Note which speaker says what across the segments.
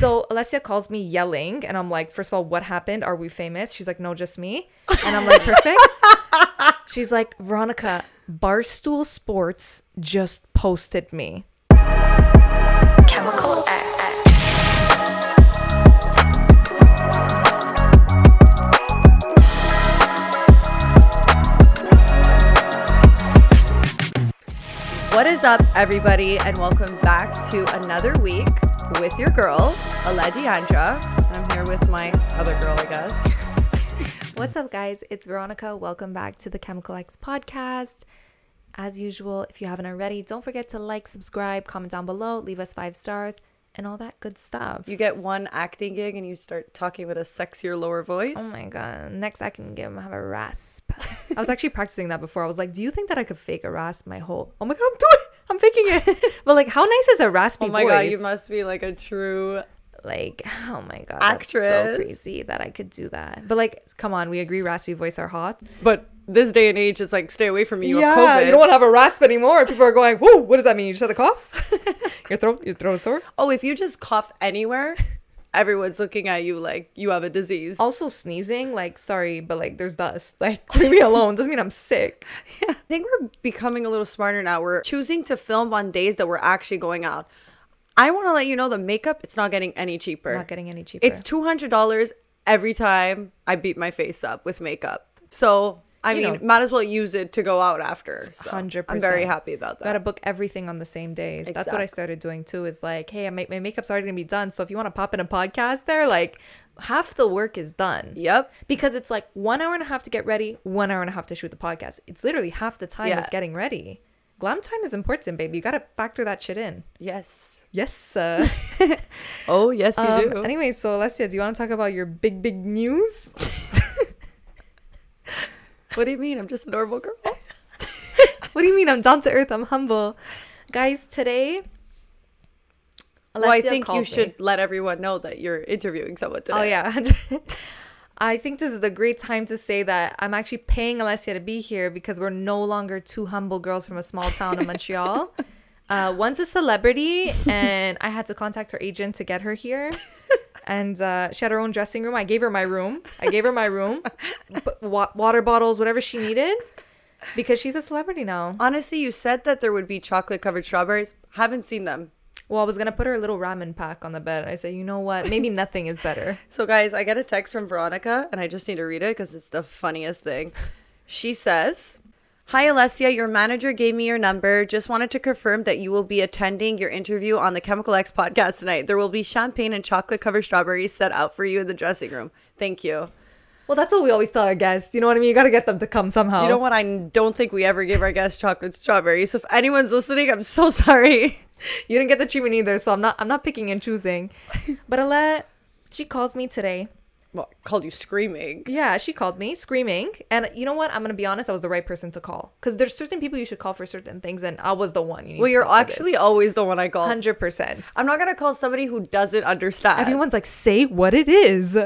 Speaker 1: So Alessia calls me yelling, and I'm like, first of all, what happened? Are we famous? She's like, no, just me. And I'm like, perfect. She's like, Veronica, Barstool Sports just posted me.
Speaker 2: Chemical X.
Speaker 3: What is up, everybody, and welcome back to another week with your girl, Alejandra. I'm here with my other girl, I guess.
Speaker 1: What's up, guys? It's Veronica. Welcome back to the Chemical X podcast. As usual, if you haven't already, don't forget to like, subscribe, comment down below, leave us five stars, and all that good stuff.
Speaker 3: You get one acting gig and you start talking with a sexier, lower voice.
Speaker 1: Oh my god! Next, I can give him have a rasp. I was actually practicing that before. I was like, "Do you think that I could fake a rasp my whole?" Oh my god, I'm doing. I'm faking it. but like, how nice is a raspy voice?
Speaker 3: Oh my
Speaker 1: voice?
Speaker 3: god, you must be like a true.
Speaker 1: like, oh my god, that's so
Speaker 3: Actress.
Speaker 1: crazy that I could do that. But like, come on, we agree, raspy voice are hot.
Speaker 3: But this day and age, it's like stay away from me. You have COVID.
Speaker 1: you don't want to have a rasp anymore. People are going, "Whoa, what does that mean? You just had a cough? your throat, your throat is sore."
Speaker 3: oh, if you just cough anywhere, everyone's looking at you like you have a disease.
Speaker 1: Also, sneezing, like, sorry, but like, there's dust. Like, leave me alone. Doesn't mean I'm sick. Yeah.
Speaker 3: I think we're becoming a little smarter now. We're choosing to film on days that we're actually going out. I want to let you know the makeup, it's not getting any cheaper.
Speaker 1: Not getting any cheaper.
Speaker 3: It's $200 every time I beat my face up with makeup. So, I
Speaker 1: You
Speaker 3: mean,
Speaker 1: know.
Speaker 3: might as well use it to go out after. So,
Speaker 1: 100%.
Speaker 3: I'm very happy about that.
Speaker 1: Gotta book everything on the same days. That's what I started doing too. Is like, hey, make, my makeup's already gonna be done. So if you want to pop in a podcast there, like half the work is done.
Speaker 3: Yep.
Speaker 1: Because it's like one hour and a half to get ready, one hour and a half to shoot the podcast. It's literally half the time
Speaker 3: Yeah.
Speaker 1: is getting ready. Glam time is important, baby. You gotta factor that shit in.
Speaker 3: Yes.
Speaker 1: Yes, sir.
Speaker 3: Oh, yes, you
Speaker 1: um,
Speaker 3: do.
Speaker 1: anyway, so Alessia, do you want to talk about your big, big news?
Speaker 3: what do you mean? I'm just a normal girl.
Speaker 1: what do you mean? I'm down to earth. I'm humble, guys. Today,
Speaker 3: well, I think you
Speaker 1: me.
Speaker 3: should let everyone know that you're interviewing someone today.
Speaker 1: Oh yeah. I think this is a great time to say that I'm actually paying Alessia to be here because we're no longer two humble girls from a small town in Montreal. Uh, one's a celebrity, and I had to contact her agent to get her here. And uh, she had her own dressing room. I gave her my room. I gave her my room, wa- water bottles, whatever she needed, because she's a celebrity now.
Speaker 3: Honestly, you said that there would be chocolate covered strawberries. Haven't seen them.
Speaker 1: Well, I was gonna put her little ramen pack on the bed. I said, you know what? Maybe nothing is better.
Speaker 3: So, guys, I get a text from Veronica, and I just need to read it because it's the funniest thing. She says, Hi, Alessia. Your manager gave me your number. Just wanted to confirm that you will be attending your interview on the Chemical X podcast tonight. There will be champagne and chocolate covered strawberries set out for you in the dressing room. Thank you.
Speaker 1: Well, that's what we always tell our guests. You know what I mean? You gotta get them to come somehow.
Speaker 3: You know what? I don't think we ever gave our guests chocolate strawberries. So, if anyone's listening, I'm so sorry.
Speaker 1: You didn't get the treatment either, so I'm not I'm not picking and choosing. But Alette, she calls me today.
Speaker 3: Well, called you screaming.
Speaker 1: Yeah, she called me screaming. And you know what? I'm gonna be honest, I was the right person to call. Because there's certain people you should call for certain things, and I was the one you need
Speaker 3: Well, you're
Speaker 1: call for this.
Speaker 3: actually always the one I call.
Speaker 1: hundred percent.
Speaker 3: I'm not going to call somebody who doesn't understand.
Speaker 1: Everyone's like, say what it is.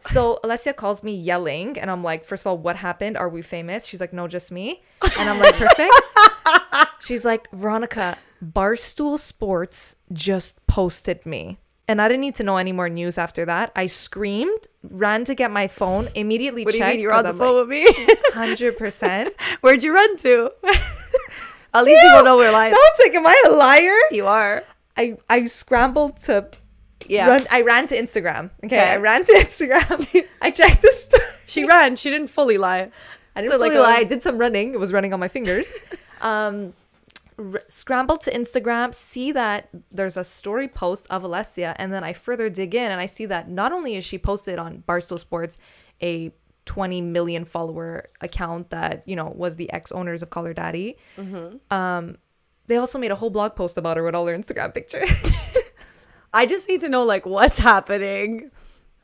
Speaker 1: So Alessia calls me yelling, and I'm like, first of all, what happened? Are we famous? She's like, no, just me. And I'm like, perfect. She's like, Veronica, Barstool Sports just posted me. And I didn't need to know any more news after that. I screamed, ran to get my phone, immediately
Speaker 3: What do you
Speaker 1: checked.
Speaker 3: mean? You're on the
Speaker 1: I'm
Speaker 3: phone
Speaker 1: like,
Speaker 3: with me?
Speaker 1: Hundred percent.
Speaker 3: Where'd you run to? At least people know we're lying.
Speaker 1: No, it's like, am I a liar?
Speaker 3: You are.
Speaker 1: I I scrambled to
Speaker 3: Yeah.
Speaker 1: run. I ran to Instagram. Okay,
Speaker 3: Okay.
Speaker 1: I ran to Instagram. I checked the story.
Speaker 3: She ran. She didn't fully lie.
Speaker 1: I didn't
Speaker 3: So,
Speaker 1: fully
Speaker 3: like, um,
Speaker 1: lie. I did some running. It was running on my fingers. um, r- scrambled to Instagram, see that there's a story post of Alessia, and then I further dig in and I see that not only is she posted on Barstool Sports a 20 million follower account that you know was the ex owners of Call Her Daddy.
Speaker 3: Mm-hmm.
Speaker 1: Um, they also made a whole blog post about her with all her Instagram pictures.
Speaker 3: I just need to know like what's happening.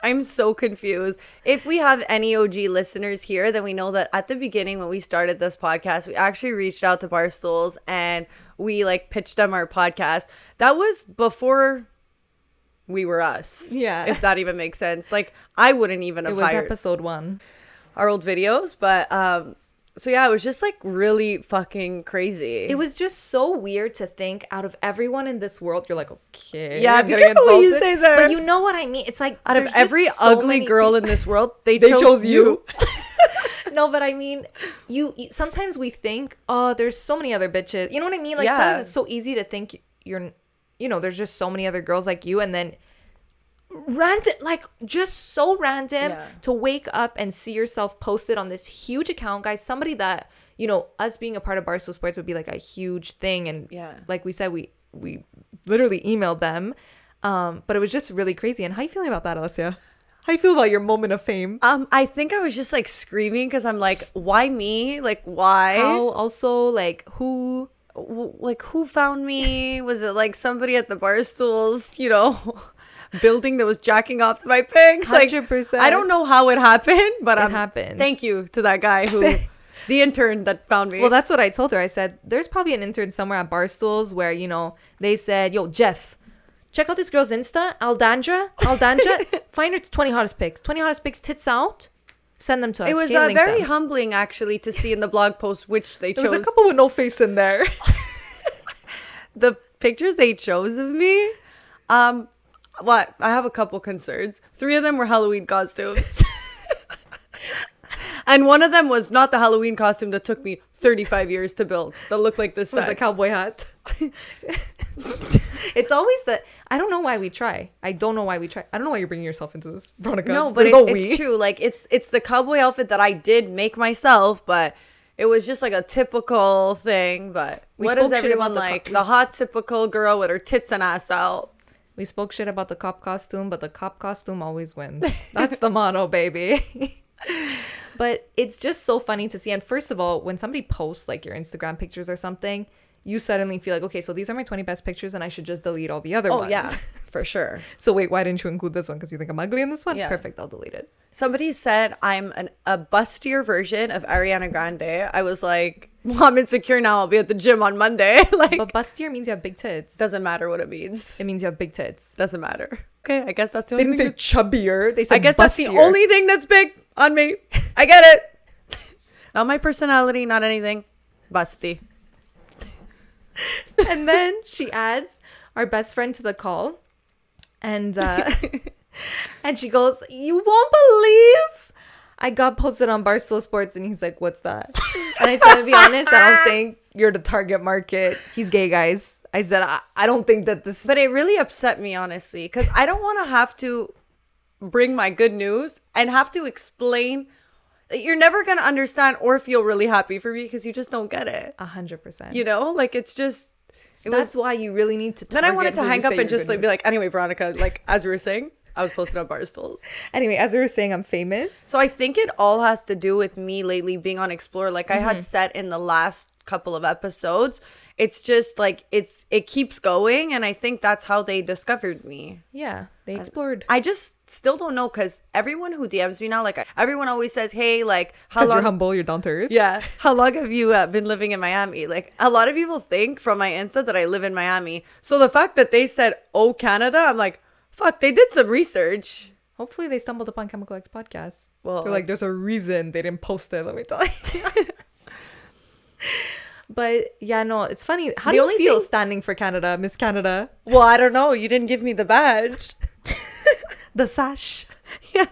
Speaker 3: I'm so confused. If we have any OG listeners here, then we know that at the beginning when we started this podcast, we actually reached out to Barstools and we like pitched them our podcast. That was before we were us.
Speaker 1: Yeah.
Speaker 3: If that even makes sense. Like I wouldn't even
Speaker 1: it was
Speaker 3: hired
Speaker 1: episode one.
Speaker 3: our old videos, but um so yeah, it was just like really fucking crazy.
Speaker 1: It was just so weird to think out of everyone in this world, you're like, okay.
Speaker 3: Yeah,
Speaker 1: I'm
Speaker 3: be
Speaker 1: getting
Speaker 3: what you say there.
Speaker 1: But you know what I mean? It's like
Speaker 3: out of every
Speaker 1: so
Speaker 3: ugly girl in this world, they,
Speaker 1: they
Speaker 3: chose,
Speaker 1: chose
Speaker 3: you.
Speaker 1: you. no, but I mean, you, you. Sometimes we think, oh, there's so many other bitches. You know what I mean? Like
Speaker 3: Yeah.
Speaker 1: sometimes it's so easy to think you're, you know, there's just so many other girls like you, and then random, like just so random
Speaker 3: Yeah.
Speaker 1: to wake up and see yourself posted on this huge account, guys. Somebody that you know, us being a part of Barstool Sports would be like a huge thing, and
Speaker 3: Yeah.
Speaker 1: like we said, we we literally emailed them. Um, but it was just really crazy. And how you feeling about that, Alessia? How you feel about your moment of fame?
Speaker 3: Um, I think I was just like screaming because I'm like, why me? Like, why?
Speaker 1: How also like who
Speaker 3: W- like, who found me? Was it like somebody at the bar stools? You know. Building that was jacking off my pics, like
Speaker 1: 100%.
Speaker 3: I don't know how it happened, but
Speaker 1: It
Speaker 3: um,
Speaker 1: happened.
Speaker 3: Thank you to that guy who, the intern that found me.
Speaker 1: Well, that's what I told her. I said, there's probably an intern somewhere at Barstools where, you know, they said, yo, Jeff, check out this girl's Insta, Aldandra, Aldandra, find her 20 hottest pics. 20 hottest pics, tits out, send them to us.
Speaker 3: it was uh, very
Speaker 1: them.
Speaker 3: humbling actually to see in the blog post which they
Speaker 1: There
Speaker 3: chose.
Speaker 1: was a couple with no face in there.
Speaker 3: the pictures they chose of me. Um, what I have a couple concerns. Three of them were Halloween costumes. And one of them was not the Halloween costume that took me 35 years to build. That looked like this
Speaker 1: was the cowboy hat. it's always that. I don't know why we try. I don't know why we try. I don't know why you're bringing yourself into this, Veronica.
Speaker 3: no, but it, it's
Speaker 1: we.
Speaker 3: true. Like it's it's the cowboy outfit that I did make myself, but it was just like a typical thing. But
Speaker 1: We
Speaker 3: what
Speaker 1: spoke
Speaker 3: everyone like? the hot typical girl with her tits and ass out.
Speaker 1: We spoke shit about the cop costume, but the cop costume always wins. That's the motto, baby. but it's just so funny to see. And first of all, when somebody posts like your Instagram pictures or something, you suddenly feel like, okay, so these are my 20 best pictures and I should just delete all the other
Speaker 3: Oh
Speaker 1: ones.
Speaker 3: yeah, for sure.
Speaker 1: So wait, why didn't you include this one? Because you think I'm ugly in this one?
Speaker 3: Yeah.
Speaker 1: Perfect, I'll delete it.
Speaker 3: Somebody said I'm an, a bustier version of Ariana Grande. I was like, well, I'm insecure now. I'll be at the gym on Monday. like,
Speaker 1: But bustier means you have big tits.
Speaker 3: doesn't matter what it means.
Speaker 1: It means you have big tits.
Speaker 3: Doesn't matter. Okay, I guess that's the
Speaker 1: They
Speaker 3: only
Speaker 1: didn't
Speaker 3: thing.
Speaker 1: say chubbier. They said
Speaker 3: I guess that's the only thing that's big on me. I get it. not my personality, not anything. Busty.
Speaker 1: and then she adds our best friend to the call and uh and she goes you won't believe i got posted on barstool sports and he's like what's that and i said to be honest i don't think you're the target market he's gay guys i said i, I don't think that this
Speaker 3: But it really upset me, honestly, because I don't want to have to bring my good news and have to explain. You're never going to understand or feel really happy for me because you just don't get it.
Speaker 1: a hundred percent
Speaker 3: You know, like it's just. It
Speaker 1: that's
Speaker 3: was.
Speaker 1: why you really need to
Speaker 3: Then I wanted to hang up and just like be like, anyway, Veronica, like as we were saying, I was posted on Barstools.
Speaker 1: anyway as we were saying i'm famous
Speaker 3: So I think it all has to do with me lately being on Explore. Like I
Speaker 1: Mm-hmm.
Speaker 3: had said in the last couple of episodes, it's just like it's it keeps going, and I think that's how they discovered me.
Speaker 1: yeah they explored
Speaker 3: I just still don't know because everyone who DMs me now, like everyone always says, "Hey, like how
Speaker 1: because you're
Speaker 3: long?"
Speaker 1: humble you're down to earth
Speaker 3: yeah, how long have you uh, been living in Miami? Like a lot of people think from my Insta that I live in Miami. So the fact that they said, "Oh, Canada," I'm like, "Fuck!" They did some research.
Speaker 1: Hopefully they stumbled upon Chemical X podcast.
Speaker 3: Well,
Speaker 1: They're like, there's a reason they didn't post it. Let me tell you. but yeah, no, it's funny. How
Speaker 3: The
Speaker 1: do you feel
Speaker 3: thing-
Speaker 1: standing for Canada, Miss Canada?
Speaker 3: Well, I don't know. You didn't give me the badge.
Speaker 1: The sash.
Speaker 3: yeah,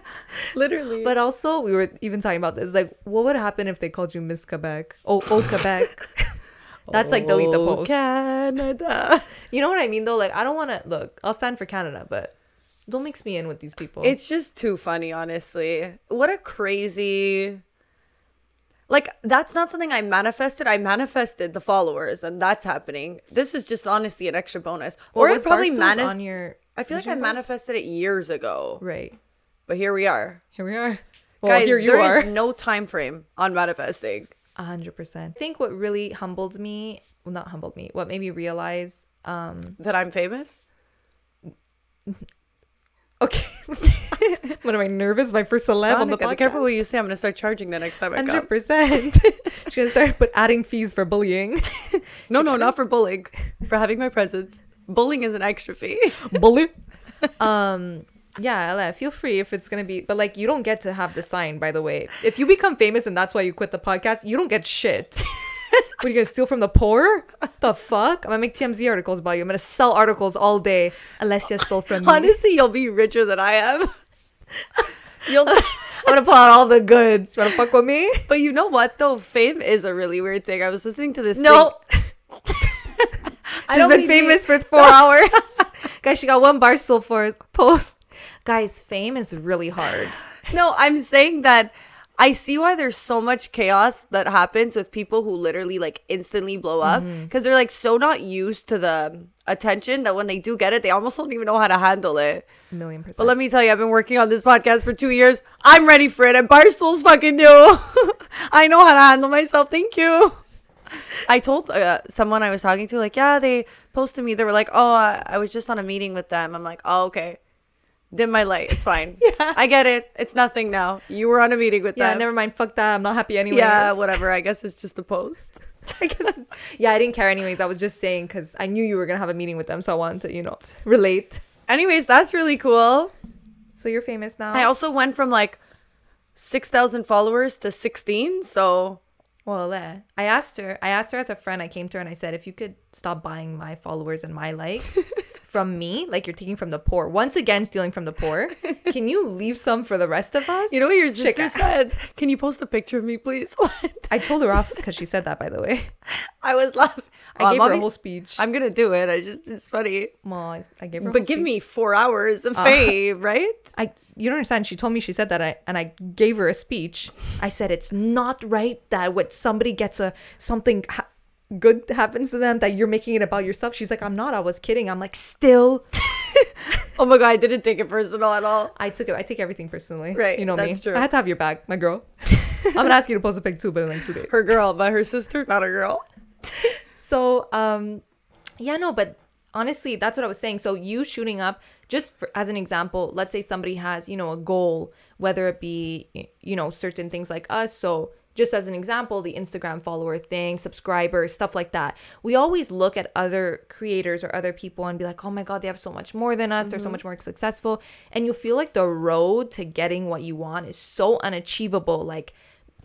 Speaker 3: literally.
Speaker 1: But also, we were even talking about this. Like, what would happen if they called you Miss Quebec? Oh, oh Quebec. That's like delete the
Speaker 3: Oh,
Speaker 1: post.
Speaker 3: Canada.
Speaker 1: You know what I mean, though? Like, I don't want to look. I'll stand for Canada, but don't mix me in with these people.
Speaker 3: It's just too funny, honestly. What a crazy. Like, that's not something I manifested. I manifested the followers, and that's happening. This is just honestly an extra bonus.
Speaker 1: What
Speaker 3: or I
Speaker 1: was
Speaker 3: probably manifested.
Speaker 1: on your.
Speaker 3: I feel like I manifested it years ago,
Speaker 1: Right.
Speaker 3: but here we are.
Speaker 1: Here we are. Well,
Speaker 3: Guys,
Speaker 1: here you
Speaker 3: there
Speaker 1: are.
Speaker 3: is no time frame on manifesting.
Speaker 1: A hundred percent. I think what really humbled me, well, not humbled me, what made me realize, um,
Speaker 3: That I'm famous.
Speaker 1: okay, what am I nervous? My first celeb on the
Speaker 3: Veronica, be
Speaker 1: podcast.
Speaker 3: careful what you say. I'm gonna start charging the next time I come.
Speaker 1: Hundred percent. She's gonna start put adding fees for bullying.
Speaker 3: No, no, not for bullying. For having my presence. Bullying is an extra fee.
Speaker 1: Bully. Um, yeah, LA, feel free if it's gonna be, but like you don't get to have the sign. By the way, if you become famous and that's why you quit the podcast, you don't get shit. What are you gonna steal from the poor? The fuck? I'm gonna make TMZ articles about you. I'm gonna sell articles all day. Alessia stole from me.
Speaker 3: Honestly, you'll be richer than I am. You'll. I'm gonna pull out all the goods.
Speaker 1: You wanna fuck with me?
Speaker 3: But you know what though? Fame is a really weird thing. I was listening to this.
Speaker 1: No.
Speaker 3: thing-
Speaker 1: She's been famous
Speaker 3: me.
Speaker 1: for four hours. Guys, she got one barstool for post. Guys, fame is really hard.
Speaker 3: No, I'm saying that I see why there's so much chaos that happens with people who literally like instantly blow up
Speaker 1: Mm-hmm.
Speaker 3: because they're like so not used to the attention that when they do get it, they almost don't even know how to handle it.
Speaker 1: A million percent.
Speaker 3: But let me tell you, I've been working on this podcast for two years. I'm ready for it, and Barstool's fucking new. I know how to handle myself. Thank you. I told uh, someone I was talking to, like, yeah, they posted me. They were like, oh, I, I was just on a meeting with them. I'm like, oh, okay. Dim my light. It's fine.
Speaker 1: Yeah.
Speaker 3: I get it. It's nothing now. You were on a meeting with
Speaker 1: yeah,
Speaker 3: them.
Speaker 1: Yeah, never mind. Fuck that. I'm not happy anyway.
Speaker 3: Yeah, whatever. I guess it's just a post.
Speaker 1: I guess. Yeah, I didn't care anyways. I was just saying because I knew you were gonna have a meeting with them, so I wanted to, you know, relate.
Speaker 3: Anyways, that's really cool.
Speaker 1: So you're famous now.
Speaker 3: I also went from like 6,000 followers to 16. So
Speaker 1: well, eh, I asked her. I asked her as a friend. I came to her and I said, if you could stop buying my followers and my likes from me, like you're taking from the poor. Once again, stealing from the poor. Can you leave some for the rest of us?
Speaker 3: You know what your
Speaker 1: Chica.
Speaker 3: sister said? Can you post a picture of me, please?
Speaker 1: I told her off because she said that. By the way,
Speaker 3: I was laughing.
Speaker 1: I
Speaker 3: Oh,
Speaker 1: gave
Speaker 3: mommy-
Speaker 1: her a whole speech.
Speaker 3: I'm gonna do it. I just it's funny.
Speaker 1: well, I, gave her.
Speaker 3: But give
Speaker 1: speech.
Speaker 3: me four hours of uh, fame, right?
Speaker 1: I you don't understand. She told me she said that I and I gave her a speech. I said it's not right that what somebody gets a something good happens to them that you're making it about yourself. She's like, I'm not. I was kidding. I'm like, still.
Speaker 3: Oh my god, I didn't take it personal at all.
Speaker 1: I took it. I take everything personally.
Speaker 3: Right,
Speaker 1: You know me.
Speaker 3: that's true.
Speaker 1: I had to have your back, my girl. I'm gonna ask you to post a pic too, but in like two days.
Speaker 3: Her girl, but her sister, not a girl.
Speaker 1: So, um, yeah, no, but honestly, that's what I was saying. So, you shooting up, just for, as an example, let's say somebody has, you know, a goal, whether it be, you know, certain things like us. So, just as an example, the Instagram follower thing, subscribers, stuff like that. We always look at other creators or other people and be like, oh my God, they have so much more than us. They're so mm-hmm. much more successful. And you feel like the road to getting what you want is so unachievable. Like,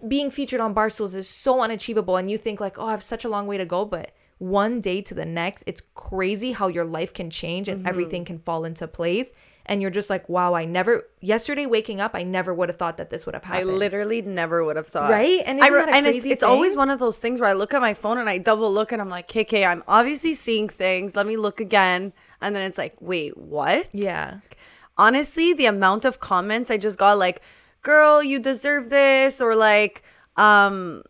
Speaker 1: being featured on Barstools is so unachievable and you think like, oh, I have such a long way to go, but one day to the next, it's crazy how your life can change and mm-hmm. everything can fall into place. And you're just like, wow, I never yesterday waking up, I never would have thought that this would have happened.
Speaker 3: I literally never would have thought.
Speaker 1: Right? And
Speaker 3: I
Speaker 1: isn't
Speaker 3: re-
Speaker 1: that a
Speaker 3: and it's, it's always one of those things where I look at my phone and I double look and I'm like, KK, I'm obviously seeing things. Let me look again. And then it's like, wait, what?
Speaker 1: yeah.
Speaker 3: honestly the amount of comments i just got like girl you deserve this or like um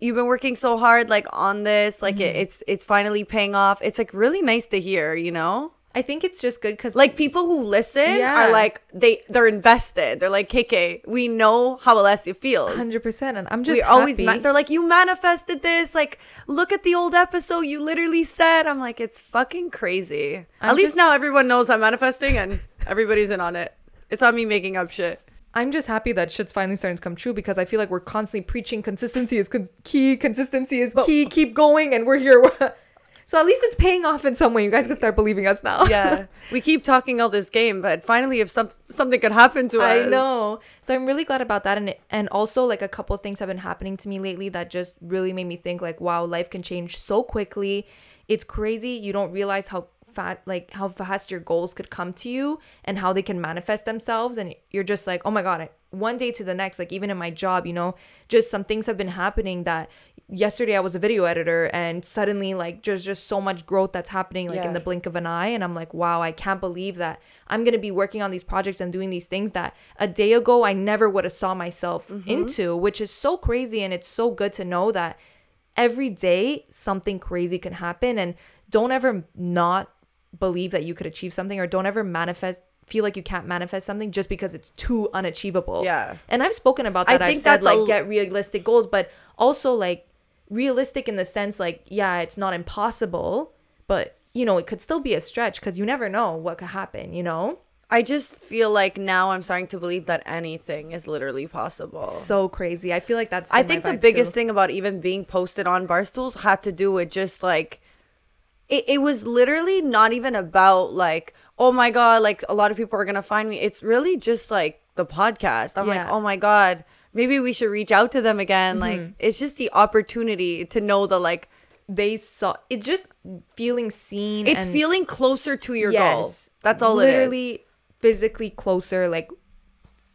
Speaker 3: you've been working so hard like on this like it, it's it's finally paying off it's like really nice to hear you know
Speaker 1: I think it's just good because
Speaker 3: like people who listen
Speaker 1: Yeah.
Speaker 3: are like they they're invested. They're like kk we know how alessia feels.
Speaker 1: 100%. And I'm just
Speaker 3: we always ma- they're like you manifested this. Like look at the old episode you literally said. I'm like it's fucking crazy.
Speaker 1: I'm
Speaker 3: at least
Speaker 1: just-
Speaker 3: now everyone knows i'm manifesting and everybody's in on it. It's not me making up shit.
Speaker 1: I'm just happy that shit's finally starting to come true because I feel like we're constantly preaching consistency is con- key, consistency is key, keep going, and we're here. so at least it's paying off in some way. You guys can start believing us now.
Speaker 3: yeah we keep talking all this game but finally if some something could happen to us
Speaker 1: I know. So I'm really glad about that, and and also like a couple things have been happening to me lately that just really made me think like, wow, life can change so quickly. It's crazy. You don't realize how fat like how fast your goals could come to you and how they can manifest themselves, and you're just like, oh my god, I, one day to the next. Like even in my job, you know, just some things have been happening that yesterday I was a video editor, and suddenly like there's just so much growth that's happening like in the blink of an eye. And i'm like wow i can't believe that i'm going to be working on these projects and doing these things that a day ago i never would have saw myself
Speaker 3: Mm-hmm.
Speaker 1: into which is so crazy. And it's so good to know that every day something crazy can happen. And don't ever not believe that you could achieve something or don't ever manifest feel like you can't manifest something just because it's too unachievable.
Speaker 3: Yeah.
Speaker 1: and i've spoken about
Speaker 3: I
Speaker 1: that. I've said
Speaker 3: that's a-
Speaker 1: like get realistic goals but also like realistic in the sense like yeah it's not impossible but you know it could still be a stretch because you never know what could happen you know
Speaker 3: i just feel like now i'm starting to believe that anything is literally possible
Speaker 1: so crazy i feel like that's
Speaker 3: I think the biggest
Speaker 1: too.
Speaker 3: thing about even being posted on Barstools had to do with just like it, it was literally not even about like, oh my God, like a lot of people are going to find me. It's really just like the podcast. I'm
Speaker 1: Yeah.
Speaker 3: like, oh my God, maybe we should reach out to them again.
Speaker 1: Mm-hmm.
Speaker 3: Like, it's just the opportunity to know the like,
Speaker 1: They saw it's just feeling seen.
Speaker 3: it's
Speaker 1: and
Speaker 3: feeling closer to your goal. That's all it is.
Speaker 1: literally physically closer like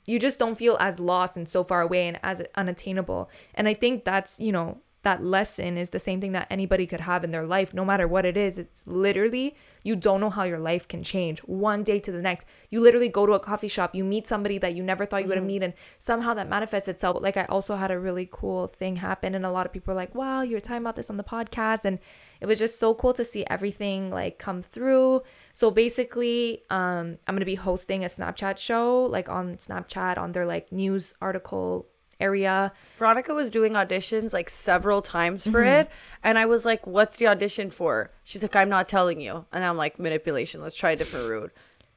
Speaker 1: you just don't feel as lost and so far away and as unattainable and i think that's you know that lesson is the same thing that anybody could have in their life no matter what it is. It's literally you don't know how your life can change one day to the next. You literally go to a coffee shop you meet somebody that you never thought you would meet and somehow that manifests itself. Like i also had a really cool thing happen and a lot of people were like wow you were talking about this on the podcast and it was just so cool to see everything like come through. So basically um i'm gonna be hosting a snapchat show like on snapchat on their like news article area
Speaker 3: Veronica was doing auditions like several times for
Speaker 1: Mm-hmm.
Speaker 3: it. And I was like, what's the audition for? She's like, I'm not telling you. And I'm like, manipulation. Let's try a different route.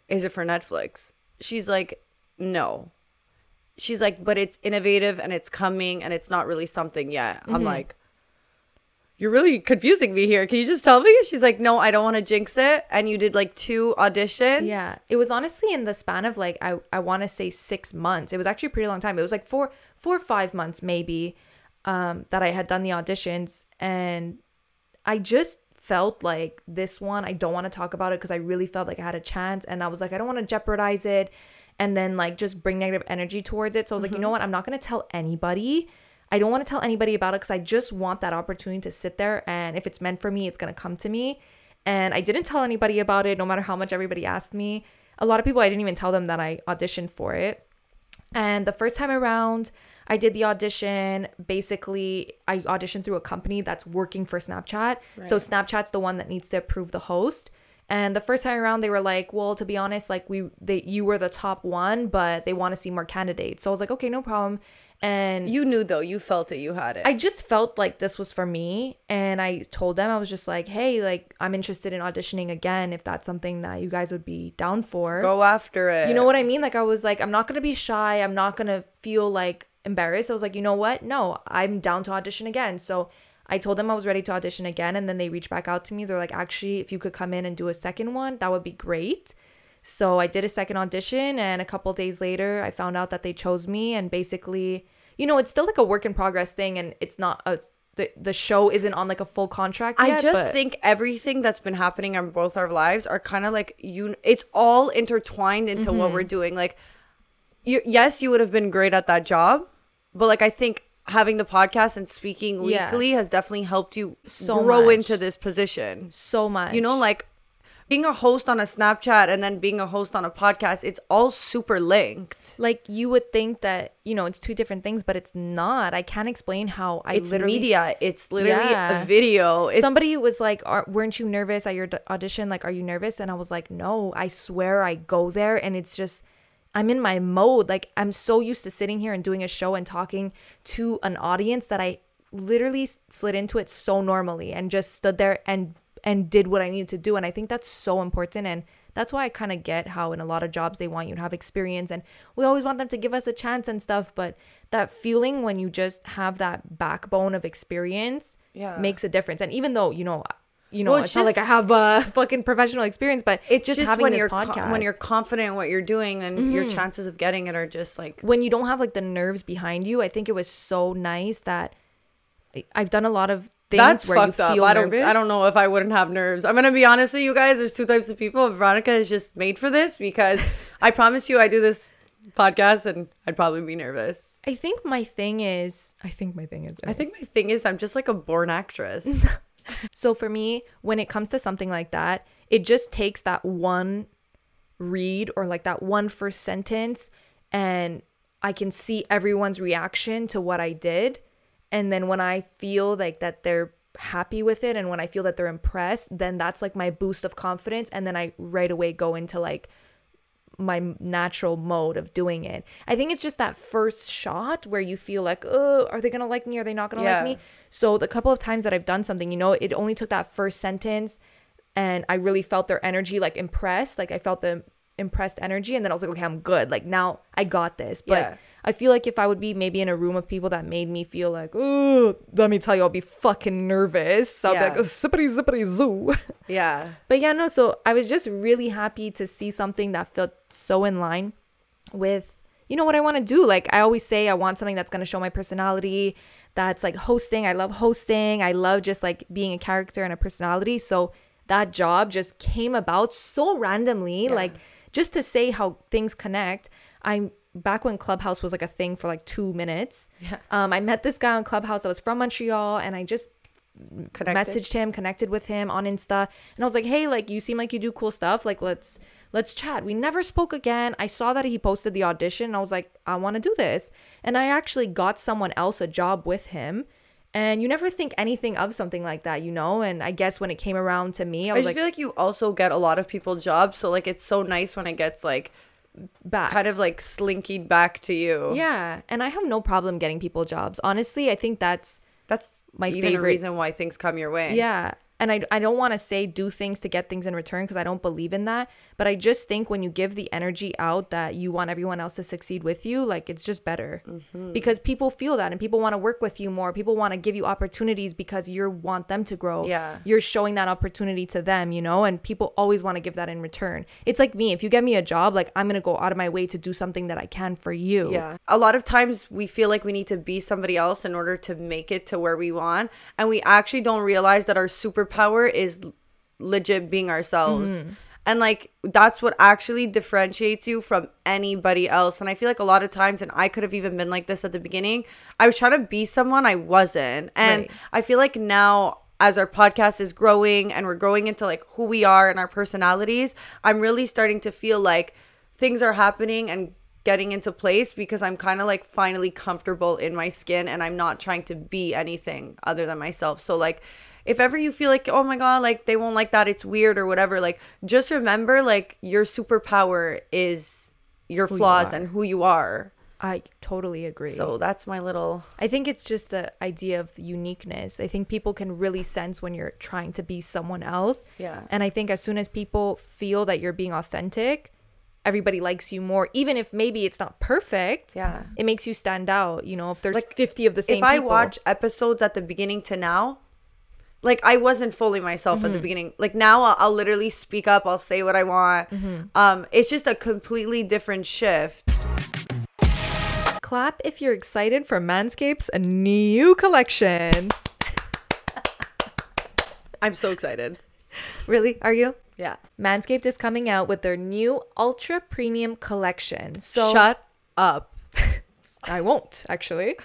Speaker 3: Is it for Netflix? She's like, no. She's like, but it's innovative and it's coming and it's not really something yet.
Speaker 1: Mm-hmm.
Speaker 3: I'm like, you're really confusing me here. Can you just tell me? She's like, no, I don't want to jinx it. And you did like two auditions.
Speaker 1: Yeah, it was honestly in the span of like I I want to say six months. It was actually a pretty long time. It was like four four or five months maybe um, that I had done the auditions, and I just felt like this one I don't want to talk about it because I really felt like I had a chance, and I was like I don't want to jeopardize it, and then like just bring negative energy towards it. So I was like, you know what, I'm not gonna tell anybody. I don't want to tell anybody about it because I just want that opportunity to sit there and if it's meant for me, it's gonna come to me. And I didn't tell anybody about it, no matter how much everybody asked me. A lot of people, I didn't even tell them that I auditioned for it. And the first time around, I did the audition. Basically, I auditioned through a company that's working for Snapchat. So Snapchat's the one that needs to approve the host. And the first time around, they were like, "Well, to be honest, like we, they, you were the top one, but they want to see more candidates." So I was like, "Okay, no problem." And
Speaker 3: You knew though. You felt it. You had it.
Speaker 1: I just felt like this was for me. And I told them, I was just like, hey, like, I'm interested in auditioning again if that's something that you guys would be down for.
Speaker 3: Go after it.
Speaker 1: You know what I mean? Like, I was like, I'm not going to be shy. I'm not going to feel like embarrassed. I was like, you know what? No, I'm down to audition again. So I told them I was ready to audition again. And then they reached back out to me. They're like, actually, if you could come in and do a second one, that would be great. So I did a second audition, and a couple days later, I found out that they chose me. And basically, you know, it's still like a work in progress thing, and it's not a the the show isn't on like a full contract.
Speaker 3: I just
Speaker 1: but-
Speaker 3: think everything that's been happening in both our lives are kind of like you. It's all intertwined into what
Speaker 1: Mm-hmm.
Speaker 3: we're doing. Like, you, yes, you would have been great at that job, but like I think having the podcast and speaking
Speaker 1: Yeah.
Speaker 3: weekly has definitely helped you
Speaker 1: So
Speaker 3: grow
Speaker 1: much.
Speaker 3: into this position.
Speaker 1: so much.
Speaker 3: You know, like being a host on a Snapchat and then being a host on a podcast. It's all super linked.
Speaker 1: like you would think that you know it's two different things, but it's not. I can't explain how I
Speaker 3: It's
Speaker 1: literally
Speaker 3: media. It's literally
Speaker 1: Yeah.
Speaker 3: a video. It's,
Speaker 1: somebody was like are, weren't you nervous at your audition like are you nervous and i was like no i swear i go there and it's just i'm in my mode like i'm so used to sitting here and doing a show and talking to an audience that i literally slid into it so normally and just stood there and and did what i needed to do and i think that's so important and that's why i kind of get how in a lot of jobs they want you to have experience and we always want them to give us a chance and stuff but that feeling when you just have that backbone of experience
Speaker 3: Yeah.
Speaker 1: makes a difference. And even though you know, you know,
Speaker 3: Well,
Speaker 1: it's,
Speaker 3: it's
Speaker 1: not like I have a fucking professional experience, but
Speaker 3: it's
Speaker 1: just,
Speaker 3: just,
Speaker 1: having
Speaker 3: when
Speaker 1: this
Speaker 3: you're
Speaker 1: podcast. Mm-hmm.
Speaker 3: when you're confident in what you're doing and your chances of getting it are just like
Speaker 1: when you don't have like the nerves behind you, I think it was so nice that I've done a lot of things
Speaker 3: that's
Speaker 1: where you
Speaker 3: fucked up.
Speaker 1: feel
Speaker 3: I don't
Speaker 1: nervous.
Speaker 3: I don't know if I wouldn't have nerves. I'm gonna be honest with you guys. There's two types of people. Veronica is just made for this because I promise you I do this podcast and I'd probably be nervous.
Speaker 1: I think my thing is, I think my thing is,
Speaker 3: I think my thing is I'm just like a born actress.
Speaker 1: So for me, when it comes to something like that, it just takes that one read or like that one first sentence and I can see everyone's reaction to what I did. And then when I feel like that they're happy with it and when I feel that they're impressed, then that's like my boost of confidence and then I right away go into like my natural mode of doing it. I think it's just that first shot where you feel like, oh, are they gonna like me? Are they not gonna
Speaker 3: Yeah.
Speaker 1: like me? So the couple of times that I've done something, you know, it only took that first sentence and I really felt their energy like impressed. Like I felt them impressed energy and then I was like, okay, I'm good. Like now I got this. But
Speaker 3: Yeah.
Speaker 1: I feel like if I would be maybe in a room of people that made me feel like, oh, let me tell you, I'll be fucking nervous. I'll
Speaker 3: Yeah.
Speaker 1: be like, oh, zippity zippity zoo.
Speaker 3: Yeah.
Speaker 1: But yeah, no, so I was just really happy to see something that felt so in line with, you know, what I want to do. Like I always say, I want something that's going to show my personality, that's like hosting. I love hosting. I love just like being a character and a personality. So that job just came about so randomly,
Speaker 3: Yeah.
Speaker 1: like just to say how things connect. I'm back when Clubhouse was like a thing for like two minutes.
Speaker 3: Yeah.
Speaker 1: Um, I met this guy on Clubhouse that was from Montreal, and I just
Speaker 3: Connected.
Speaker 1: messaged him, connected with him on Insta, and I was like, "Hey, like you seem like you do cool stuff. Like let's let's chat." We never spoke again. I saw that he posted the audition. And I was like, "I want to do this." And I actually got someone else a job with him. And you never think anything of something like that, you know? And I guess when it came around to me, I
Speaker 3: I
Speaker 1: was
Speaker 3: just
Speaker 1: like,
Speaker 3: feel like you also get a lot of people jobs, so like it's so nice when it gets like
Speaker 1: back.
Speaker 3: kind of like slinkied back to you.
Speaker 1: yeah. And I have no problem getting people jobs. Honestly, I think that's
Speaker 3: That's
Speaker 1: My favorite-
Speaker 3: reason why things come your way.
Speaker 1: Yeah. And I, I don't want to say do things to get things in return because I don't believe in that. But I just think when you give the energy out that you want everyone else to succeed with you, like it's just better
Speaker 3: Mm-hmm.
Speaker 1: because people feel that and people want to work with you more. People want to give you opportunities because you want them to grow.
Speaker 3: Yeah.
Speaker 1: You're showing that opportunity to them, you know, and people always want to give that in return. It's like me. If you get me a job, like I'm going to go out of my way to do something that I can for you.
Speaker 3: Yeah. A lot of times we feel like we need to be somebody else in order to make it to where we want. And we actually don't realize that our superpower is legit being ourselves.
Speaker 1: Mm-hmm.
Speaker 3: And like that's what actually differentiates you from anybody else. And I feel like a lot of times, and I could have even been like this at the beginning, I was trying to be someone I wasn't. And
Speaker 1: Right.
Speaker 3: I feel like now as our podcast is growing and we're growing into like who we are and our personalities, I'm really starting to feel like things are happening and getting into place because I'm kind of like finally comfortable in my skin and I'm not trying to be anything other than myself. So like if ever you feel like oh my god like they won't like that it's weird or whatever like just remember like your superpower is your
Speaker 1: you
Speaker 3: flaws
Speaker 1: are.
Speaker 3: and who you are.
Speaker 1: I totally agree.
Speaker 3: So that's my little
Speaker 1: I think it's just the idea of uniqueness. I think people can really sense when you're trying to be someone else.
Speaker 3: Yeah.
Speaker 1: And I think as soon as people feel that you're being authentic, everybody likes you more. Even if maybe it's not perfect.
Speaker 3: Yeah.
Speaker 1: It makes you stand out. You know, if there's
Speaker 3: Like,
Speaker 1: 50 of the same
Speaker 3: if I
Speaker 1: people.
Speaker 3: watch episodes at the beginning to now, like I wasn't fully myself
Speaker 1: Mm-hmm.
Speaker 3: at the beginning. Like now, I'll, I'll literally speak up. I'll say what I want.
Speaker 1: Mm-hmm.
Speaker 3: Um, it's just a completely different shift.
Speaker 1: Clap if you're excited for Manscaped's new collection.
Speaker 3: I'm so excited.
Speaker 1: Really? Are you?
Speaker 3: Yeah.
Speaker 1: Manscaped is coming out with their new ultra premium collection. So
Speaker 3: shut up.
Speaker 1: I won't actually.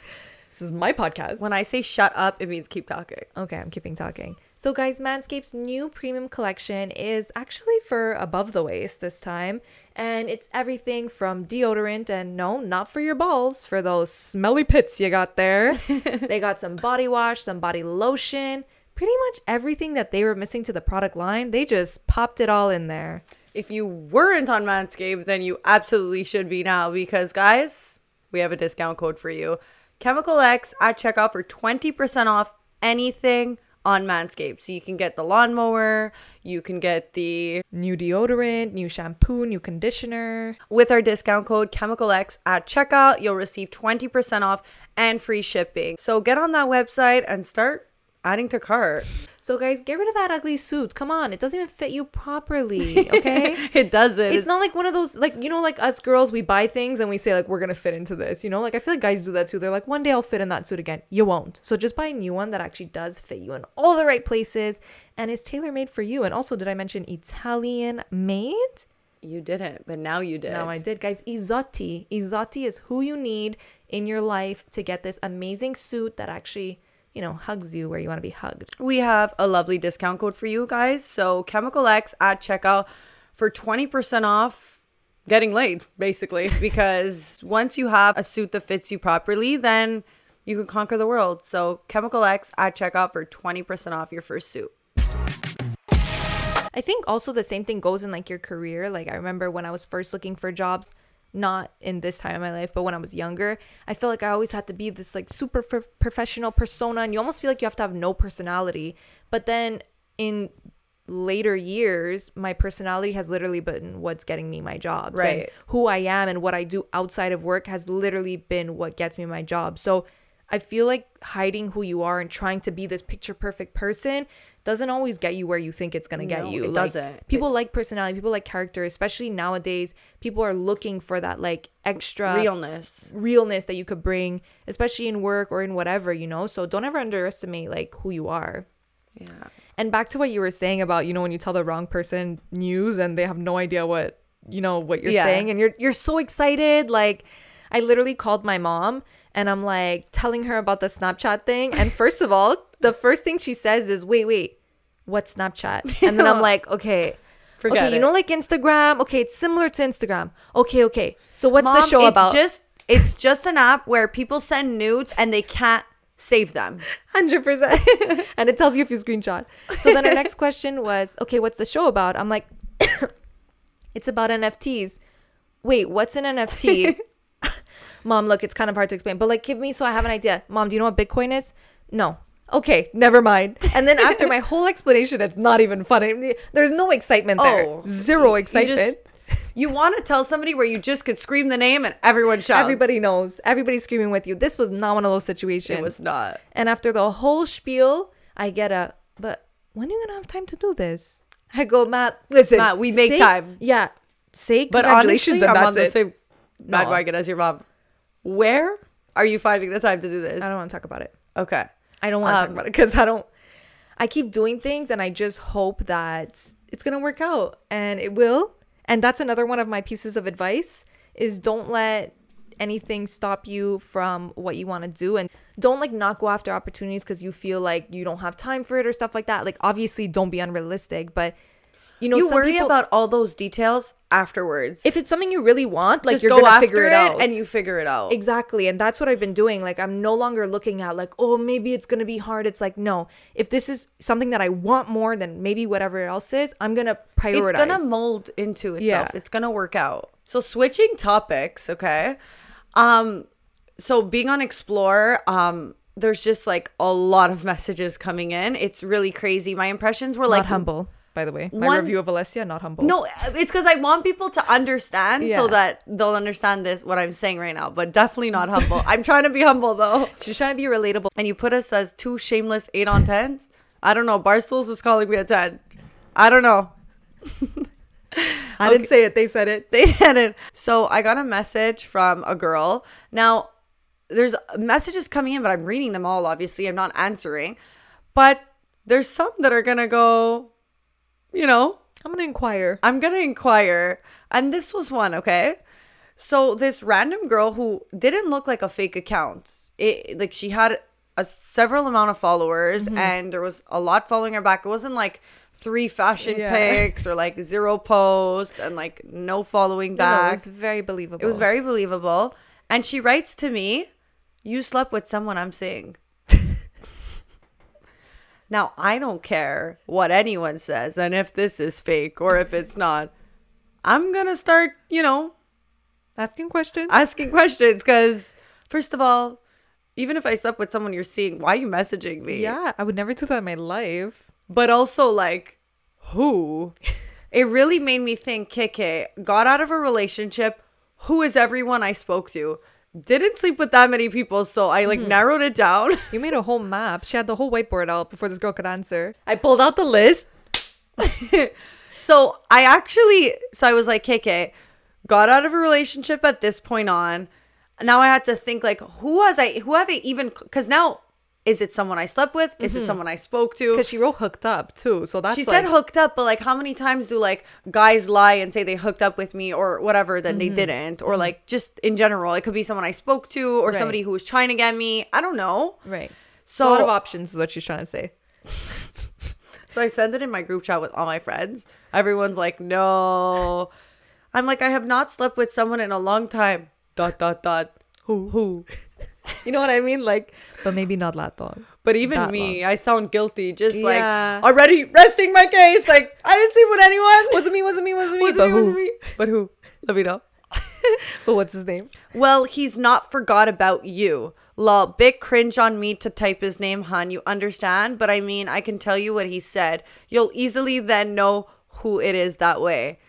Speaker 1: This is my podcast.
Speaker 3: When I say shut up, it means keep talking.
Speaker 1: Okay, I'm keeping talking. So, guys, Manscaped's new premium collection is actually for above the waist this time. And it's everything from deodorant and no, not for your balls, for those smelly pits you got there. they got some body wash, some body lotion, pretty much everything that they were missing to the product line. They just popped it all in there.
Speaker 3: If you weren't on Manscaped, then you absolutely should be now because, guys, we have a discount code for you. Chemical X at checkout for 20% off anything on Manscaped. So you can get the lawnmower, you can get the
Speaker 1: New deodorant, new shampoo, new conditioner.
Speaker 3: with our discount code chemical x at checkout you'll receive 20% off and free shipping so get on that website and start adding to cart.
Speaker 1: So, guys, get rid of that ugly suit. Come on, it doesn't even fit you properly, okay?
Speaker 3: it doesn't.
Speaker 1: It's not like one of those like you know like us girls we buy things and we say like we're gonna fit into this you know? Like i feel like guys do that too. They're like one day i'll fit in that suit again. You won't. So just buy a new one that actually does fit you in all the right places and is tailor-made for you. And also did i mention italian made?
Speaker 3: You didn't but now you did.
Speaker 1: Now i did. Guys izotti izotti is who you need in your life to get this amazing suit that actually you know hugs you where you want to be hugged.
Speaker 3: We have a lovely discount code for you guys. So chemical x at checkout for 20% off getting laid basically. Because once you have a suit that fits you properly then you can conquer the world. So chemical x at checkout for 20% off your first suit.
Speaker 1: I think also the same thing goes in like your career. Like I remember when I was first looking for jobs, not in this time of my life, but when I was younger, I felt like I always had to be this like super f- professional persona and you almost feel like you have to have no personality. But then in later years, my personality has literally been what's getting me my. And
Speaker 3: Right.
Speaker 1: who I am and what I do outside of work has literally been what gets me my job. So I feel like hiding who you are and trying to be this picture perfect person doesn't always get you where you think it's gonna get
Speaker 3: No,
Speaker 1: you.
Speaker 3: it
Speaker 1: Like,
Speaker 3: doesn't.
Speaker 1: People like personality, people like character, especially nowadays. People are looking for that like extra
Speaker 3: Realness.
Speaker 1: realness that you could bring, especially in work or in whatever, you know? So don't ever underestimate like who you are.
Speaker 3: Yeah.
Speaker 1: And back to what you were saying about, you know, when you tell the wrong person news and they have no idea what, you know, what you're
Speaker 3: Yeah.
Speaker 1: saying and you're you're so excited. Like I literally called my mom and I'm like telling her about the Snapchat thing. And first of all, the first thing she says is, "Wait, wait. what Snapchat?" And then I'm like, "Okay,
Speaker 3: Forget
Speaker 1: okay, you know like Instagram? Okay, it's similar to Instagram. Okay, okay. So what's
Speaker 3: Mom,
Speaker 1: the show
Speaker 3: it's
Speaker 1: about?"
Speaker 3: just it's just an app where people send nudes and they can't save them.
Speaker 1: Hundred percent, and it tells you if you screenshot. So then our next question was, okay, what's the show about? I'm like, it's about NFTs. Wait, what's an NFT? Mom, look, it's kind of hard to explain, but like, give me so I have an idea. Mom, do you know what Bitcoin is? No. Okay, never mind. And then after my whole explanation, it's not even funny. There's no excitement there.
Speaker 3: Oh,
Speaker 1: Zero
Speaker 3: You
Speaker 1: excitement.
Speaker 3: just you want to tell somebody where you just could scream the name and everyone shouts.
Speaker 1: Everybody knows. Everybody's screaming with you. This was not one of those situations.
Speaker 3: It was not.
Speaker 1: And after the whole spiel, I get a, but when are you gonna have time to do this? I go, Matt, listen.
Speaker 3: Matt, we make
Speaker 1: say-
Speaker 3: time.
Speaker 1: Yeah. Say
Speaker 3: But honestly, I'm on the same
Speaker 1: No.
Speaker 3: bandwagon as your mom. Where are you finding the time to do this?
Speaker 1: I don't want to talk about it.
Speaker 3: Okay.
Speaker 1: I don't want to talk
Speaker 3: Um,
Speaker 1: about it because I don't. I keep doing things and I just hope that it's gonna work out and it will. And that's another one of my pieces of advice is don't let anything stop you from what you want to do and don't like not go after opportunities because you feel like you don't have time for it or stuff like that. Like obviously don't be unrealistic, but you know
Speaker 3: you worry
Speaker 1: people-
Speaker 3: about all those details afterwards.
Speaker 1: if it's something you really want, like
Speaker 3: Just
Speaker 1: you're
Speaker 3: go
Speaker 1: gonna figure it,
Speaker 3: it
Speaker 1: out
Speaker 3: and you figure it out.
Speaker 1: Exactly. And that's what I've been doing. Like, I'm no longer looking at, like, oh, maybe it's going to be hard. It's like, no, if this is something that I want more than maybe whatever else is, I'm going to prioritize.
Speaker 3: It's gonna mold into itself.
Speaker 1: Yeah.
Speaker 3: It's gonna work out. So switching topics, okay. Um, so being on Explore, um, there's just like a lot of messages coming in. It's really crazy. My impressions were
Speaker 1: not
Speaker 3: like
Speaker 1: humble, by the way. My
Speaker 3: one-
Speaker 1: review of Alessia, not humble.
Speaker 3: No, it's because I want people to understand
Speaker 1: Yeah.
Speaker 3: so that they'll understand this what I'm saying right now, but definitely not humble. I'm trying to be humble though.
Speaker 1: She's trying to be relatable.
Speaker 3: And you put us as two shameless eight on tens. I don't know. Barstools is calling me a ten. I don't know.
Speaker 1: I didn't say it. They said it.
Speaker 3: They had it. So I got a message from a girl. Now, there's messages coming in, but I'm reading them all, obviously. I'm not answering. But there's some that are going to go, you know,
Speaker 1: I'm going to inquire.
Speaker 3: I'm going to inquire. And this was one, okay? So this random girl who didn't look like a fake account. It like she had a several amount of followers mm-hmm. and there was a lot following her back. It wasn't like three fashion
Speaker 1: Yeah.
Speaker 3: pics or like zero posts and like no following
Speaker 1: No, no,
Speaker 3: back.
Speaker 1: it was very believable.
Speaker 3: It was very believable. And she writes to me, You slept with someone I'm seeing. Now, I don't care what anyone says and if this is fake or if it's not. I'm going to start, you know,
Speaker 1: asking questions.
Speaker 3: asking questions because, first of all, even if I slept with someone you're seeing, why are you messaging me?
Speaker 1: yeah, I would never do that in my life.
Speaker 3: But also, like, who? it really made me think, KK, got out of a relationship. Who is everyone I spoke to? Didn't sleep with that many people, so I like mm-hmm. narrowed it down.
Speaker 1: You made a whole map. She had the whole whiteboard out before this girl could answer. I pulled out the list.
Speaker 3: so I actually, so I was like, KK, got out of a relationship at this point on. Now I had to think like, who was I, who have I even, because now, is it someone I slept with? Is it mm-hmm. someone I spoke to?
Speaker 1: Because she wrote hooked up too. So that's
Speaker 3: she
Speaker 1: like,
Speaker 3: said hooked up, but like how many times do like guys lie and say they hooked up with me or whatever that they mm-hmm. didn't? Or mm-hmm. like just in general, it could be someone I spoke to or
Speaker 1: Right.
Speaker 3: somebody who was trying to get me. I don't know.
Speaker 1: Right.
Speaker 3: So
Speaker 1: a lot of options is what she's trying to say.
Speaker 3: So I send it in my group chat with all my friends. Everyone's like, no. I'm like, I have not slept with someone in a long time. Dot dot dot. Who who?
Speaker 1: You know what I mean? Like, but maybe not that long.
Speaker 3: But even
Speaker 1: That
Speaker 3: me, I sound guilty. Just
Speaker 1: Yeah.
Speaker 3: like already resting my case. Like I didn't sleep with anyone.
Speaker 1: Wasn't me, wasn't me, wasn't me.
Speaker 3: Wasn't
Speaker 1: but
Speaker 3: me,
Speaker 1: who?
Speaker 3: wasn't me. But who? Let me know.
Speaker 1: But what's his name?
Speaker 3: Well, he's not forgot about you, Lol, big cringe on me to type his name, hun. You understand? But I mean, I can tell you what he said. You'll easily then know who it is that way.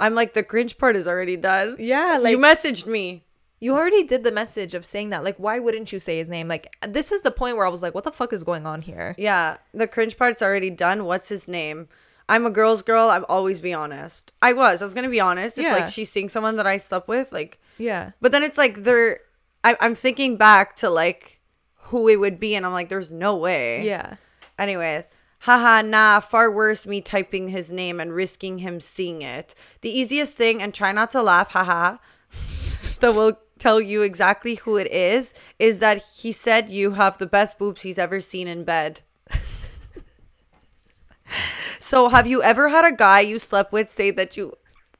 Speaker 3: I'm like, the cringe part is already done.
Speaker 1: Yeah, like
Speaker 3: you messaged me.
Speaker 1: You already did the message of saying that. Like, why wouldn't you say his name? Like, this is the point where I was like, what the fuck is going on here?
Speaker 3: Yeah, the cringe part's already done. What's his name? I'm a girl's girl. I'm always be honest. I was. I was gonna be honest. If
Speaker 1: Yeah.
Speaker 3: like she's seeing someone that I slept with, like,
Speaker 1: Yeah.
Speaker 3: but then it's like they're. I, I'm thinking back to like who it would be, and I'm like, there's no way.
Speaker 1: Yeah.
Speaker 3: Anyways, haha, nah, far worse me typing his name and risking him seeing it. The easiest thing, and try not to laugh, haha, that will tell you exactly who it is, is that he said you have the best boobs he's ever seen in bed. so have you ever had a guy you slept with say that you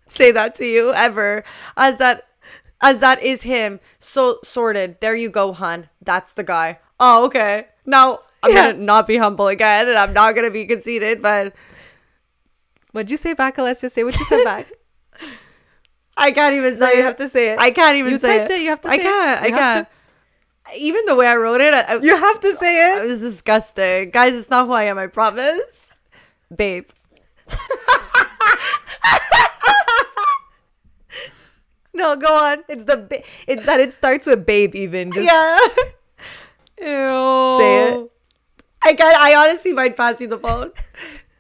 Speaker 3: say that to you ever as that as that is him so sorted there you go hun that's the guy oh okay now i'm
Speaker 1: Yeah.
Speaker 3: gonna not be humble again and i'm not gonna be conceited but
Speaker 1: What'd you say back, Alessia? Say what you said back.
Speaker 3: i can't even
Speaker 1: no,
Speaker 3: say
Speaker 1: you have to say it.
Speaker 3: i can't even
Speaker 1: You
Speaker 3: say
Speaker 1: typed it, you have to
Speaker 3: i
Speaker 1: say it.
Speaker 3: can't i can't even the way i wrote it I,
Speaker 1: You have to say
Speaker 3: it was disgusting guys it's not who i am i promise babe
Speaker 1: No, go on. It's the ba- it's that it starts with babe even. Just
Speaker 3: yeah Ew.
Speaker 1: Say it.
Speaker 3: I can I honestly might pass you the phone.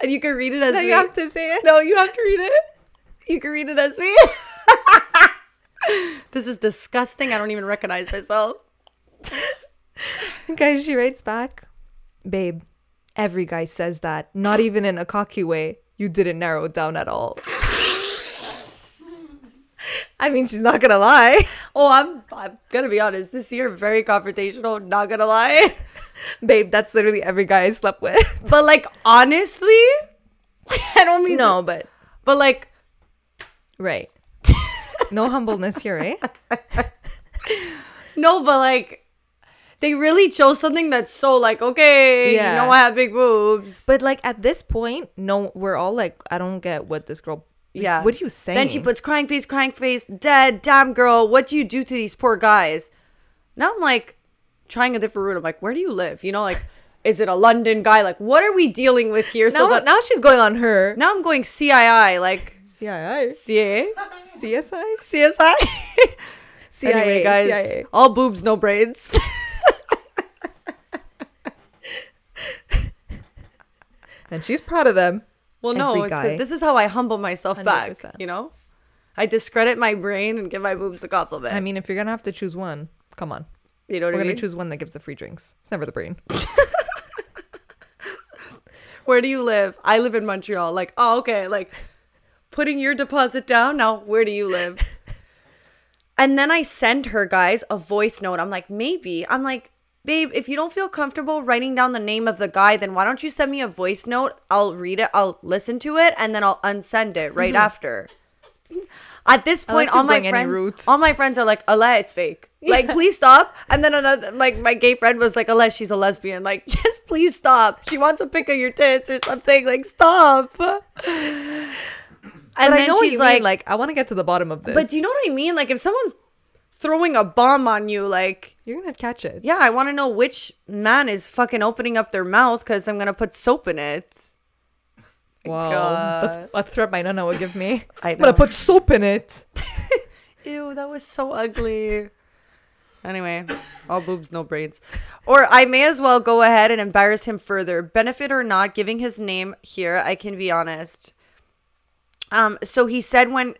Speaker 3: And you can read it as
Speaker 1: No,
Speaker 3: me.
Speaker 1: you have to say it.
Speaker 3: No, you have to read it. You can read it as me. this is disgusting. I don't even recognize myself.
Speaker 1: Guys, she writes back, babe. Every guy says that. Not even in a cocky way. You didn't narrow it down at all. I mean, she's not gonna lie.
Speaker 3: Oh, I'm I'm gonna be honest. This year very confrontational, not gonna lie.
Speaker 1: Babe, that's literally every guy I slept with.
Speaker 3: But like honestly, I don't mean
Speaker 1: no, but
Speaker 3: but like
Speaker 1: right. No humbleness here, eh?
Speaker 3: no, but like they really chose something that's so like okay,
Speaker 1: Yeah.
Speaker 3: you know I have big boobs.
Speaker 1: But like at this point, no, we're all like, I don't get what this girl.
Speaker 3: Yeah.
Speaker 1: What are you saying?
Speaker 3: Then she puts crying face, crying face, dead, damn girl, what do you do to these poor guys? Now I'm like trying a different route. I'm like, where do you live? You know, like, is it a London guy? Like, what are we dealing with here?
Speaker 1: now,
Speaker 3: so that
Speaker 1: now she's going on her.
Speaker 3: now I'm going CII, like
Speaker 1: CIA,
Speaker 3: CA,
Speaker 1: CSI,
Speaker 3: CSI.
Speaker 1: CIA,
Speaker 3: anyway, guys,
Speaker 1: CIA.
Speaker 3: all boobs, no brains.
Speaker 1: and she's proud of them.
Speaker 3: well, no, it's good. this is how I humble myself back.
Speaker 1: 100%.
Speaker 3: You know, I discredit my brain and give my boobs a compliment.
Speaker 1: I mean, if you're gonna have to choose one, come on.
Speaker 3: you know what
Speaker 1: We're
Speaker 3: I
Speaker 1: gonna
Speaker 3: mean?
Speaker 1: choose one that gives the free drinks. It's never the brain.
Speaker 3: where do you live? I live in Montreal. Like, oh, okay. Like, putting your deposit down. Now, where do you live? and then I send her, guys, a voice note. I'm like, maybe. I'm like, babe, if you don't feel comfortable writing down the name of the guy, then why don't you send me a voice note? I'll read it, I'll listen to it, and then I'll unsend it right after. At this point, all my friends, all my friends are like, "Allah, it's fake. Like, please stop." And then another, like, my gay friend was like, "Allah, she's a lesbian. Like, just please stop. She wants a pic of your tits or something. Like, stop." And
Speaker 1: And I know
Speaker 3: she's like,
Speaker 1: mean. Like, I want to get to the bottom of this.
Speaker 3: "But do you know what I mean? Like, if someone's throwing a bomb on you, like,
Speaker 1: you're gonna catch it.
Speaker 3: yeah, I want to know which man is fucking opening up their mouth because I'm gonna put soap in it."
Speaker 1: Wow,
Speaker 3: God.
Speaker 1: that's a threat my nana would give me.
Speaker 3: I
Speaker 1: I'm gonna put soap in it.
Speaker 3: Ew, that was so ugly. Anyway, all boobs, no brains. Or I may as well go ahead and embarrass him further. Benefit or not, giving his name here, I can be honest. Um, so he said when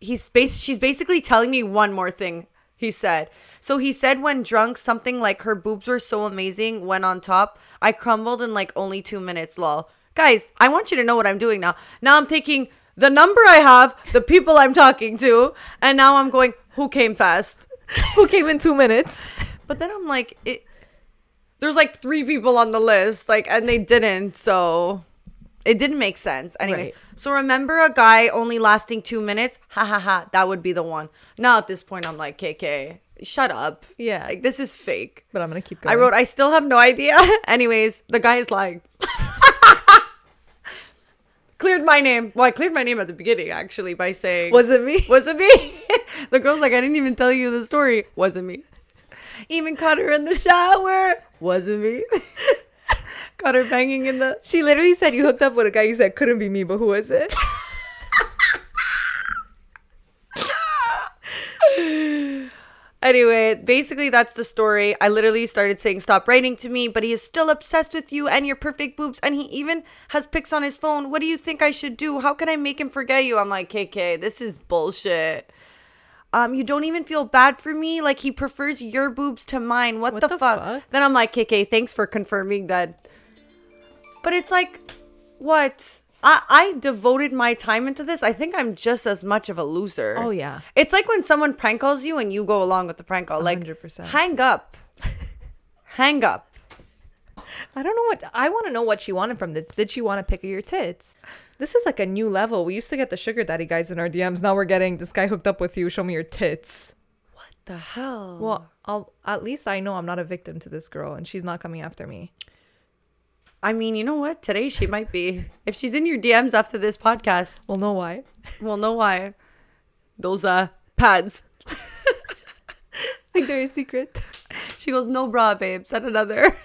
Speaker 3: he's bas- she's basically telling me one more thing. He said. So he said when drunk, something like her boobs were so amazing went on top, I crumbled in like only two minutes. Lol. Guys, I want you to know what I'm doing now. Now I'm taking the number I have, the people I'm talking to, and now I'm going, who came fast?
Speaker 1: Who came in two minutes?
Speaker 3: But then I'm like, it. There's like three people on the list, like, and they didn't, so it didn't make sense. Anyways,
Speaker 1: Right.
Speaker 3: so remember a guy only lasting two minutes? Ha ha ha! That would be the one. Now at this point, I'm like, KK, shut up.
Speaker 1: Yeah.
Speaker 3: like this is fake.
Speaker 1: But I'm gonna keep going.
Speaker 3: I wrote, I still have no idea. Anyways, the guy is lying. cleared my name. Well, I cleared my name at the beginning actually by saying,
Speaker 1: Was it me?
Speaker 3: was it me? the girl's like, I didn't even tell you the story. Wasn't me. Even caught her in the shower. Wasn't me. Caught her banging in the.
Speaker 1: She literally said you hooked up with a guy. You said couldn't be me, but who was it?
Speaker 3: Anyway, basically that's the story. I literally started saying stop writing to me, but he is still obsessed with you and your perfect boobs and he even has pics on his phone. What do you think I should do? How can I make him forget you? I'm like, "KK, this is bullshit." Um, you don't even feel bad for me? Like he prefers your boobs to mine. What,
Speaker 1: What
Speaker 3: the,
Speaker 1: the
Speaker 3: fuck?
Speaker 1: fuck?
Speaker 3: Then I'm like, "KK, thanks for confirming that." But it's like, what? I, I devoted my time into this. I think I'm just as much of a loser.
Speaker 1: Oh, yeah.
Speaker 3: It's like when someone prank calls you and you go along with the prank call. Like,
Speaker 1: 100%.
Speaker 3: hang up. hang up.
Speaker 1: I don't know what I want to know what she wanted from this. Did she want to pick your tits? This is like a new level. We used to get the sugar daddy guys in our DMs. Now we're getting this guy hooked up with you. Show me your tits.
Speaker 3: What the hell?
Speaker 1: Well, I'll at least I know I'm not a victim to this girl, and she's not coming after me.
Speaker 3: I mean, you know what? Today she might be. If she's in your DMs after this podcast,
Speaker 1: We'll know why.
Speaker 3: we'll know why. Those uh pads.
Speaker 1: think they're a secret.
Speaker 3: She goes, no bra, babe. Send another.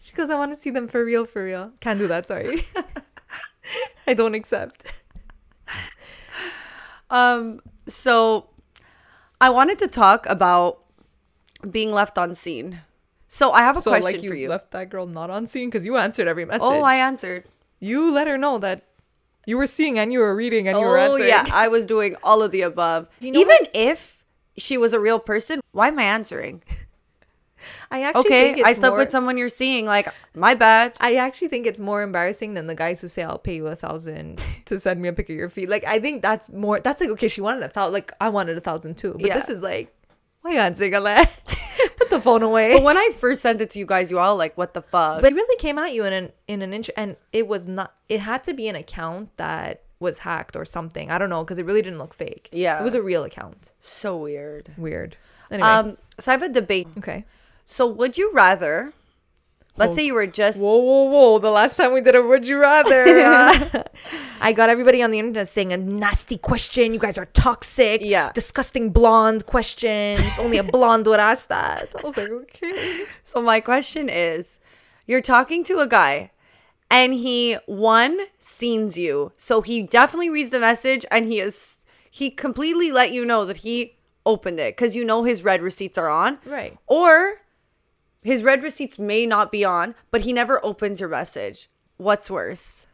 Speaker 1: She goes, I want to see them for real, for real. Can't do that. Sorry. I don't accept.
Speaker 3: Um, so I wanted to talk about being left on seen. So I have a
Speaker 1: So
Speaker 3: question
Speaker 1: like you,
Speaker 3: for you.
Speaker 1: left that girl not on seen because you answered every oh, message.
Speaker 3: oh, I answered.
Speaker 1: you let her know that you were seeing and you were reading and you were
Speaker 3: Oh
Speaker 1: answering.
Speaker 3: yeah, I was doing all of the above.
Speaker 1: you know
Speaker 3: Even
Speaker 1: what's-
Speaker 3: if she was a real person, why am I answering?
Speaker 1: I actually
Speaker 3: Okay,
Speaker 1: think it's
Speaker 3: I slept
Speaker 1: more,
Speaker 3: with someone you're seeing. Like, my bad.
Speaker 1: I actually think it's more embarrassing than the guys who say I'll pay you a thousand to send me a pic of your feet. Like I think that's more. That's like okay, she wanted a thousand. Like I wanted a thousand too. But
Speaker 3: Yeah.
Speaker 1: this is like, why you answering a? Put the phone away.
Speaker 3: But when I first sent it to you guys, you all like, what the fuck?
Speaker 1: But it really came at you in an in an inch, and it was not. It had to be an account that was hacked or something. I don't know because it really didn't look fake.
Speaker 3: Yeah.
Speaker 1: it was a real account.
Speaker 3: so weird.
Speaker 1: Weird. Anyway,
Speaker 3: Um, so I have a debate.
Speaker 1: okay.
Speaker 3: So would you rather? Let's say you were just
Speaker 1: Whoa, whoa, whoa! The last time we did a Would You Rather, I got everybody on the internet saying a nasty question. You guys are toxic.
Speaker 3: Yeah.
Speaker 1: Disgusting blonde questions. Only a blonde would ask that. I was like, okay.
Speaker 3: So my question is, you're talking to a guy and he one scenes you. So he definitely reads the message and he is he completely let you know that he opened it cuz you know his red receipts are on.
Speaker 1: Right.
Speaker 3: Or his red receipts may not be on, but he never opens your message. What's worse?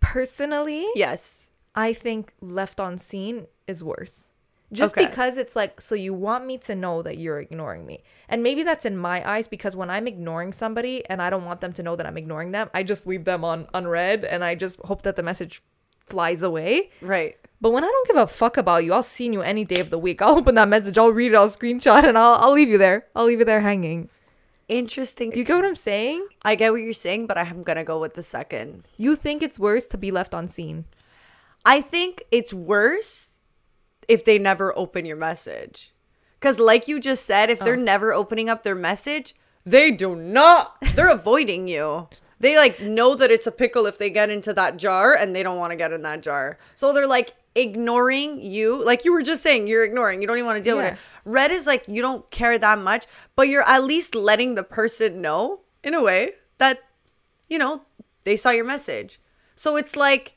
Speaker 1: Personally,
Speaker 3: Yes.
Speaker 1: I think left on seen is worse. Just
Speaker 3: Okay.
Speaker 1: because it's like, so you want me to know that you're ignoring me. And maybe that's in my eyes because when I'm ignoring somebody and I don't want them to know that I'm ignoring them, I just leave them on unread and I just hope that the message flies away.
Speaker 3: Right.
Speaker 1: But when I don't give a fuck about you, I'll see you any day of the week. I'll open that message, I'll read it, I'll screenshot, and I'll, I'll leave you there. I'll leave you there hanging.
Speaker 3: Interesting.
Speaker 1: Do you get what I'm saying?
Speaker 3: I get what you're saying, but I'm to go with the second.
Speaker 1: You think it's worse to be left on seen.
Speaker 3: I think it's worse if they never open your message. Because, like you just said, if they're oh. never opening up their message, they do not, they're avoiding you. They like know that it's a pickle if they get into that jar and they don't want to get in that jar. So they're like ignoring you. Like you were just saying, you're ignoring. You don't even want to deal with it. Red is like you don't care that much, but you're at least letting the person know in a way that, you know, they saw your message. So it's like,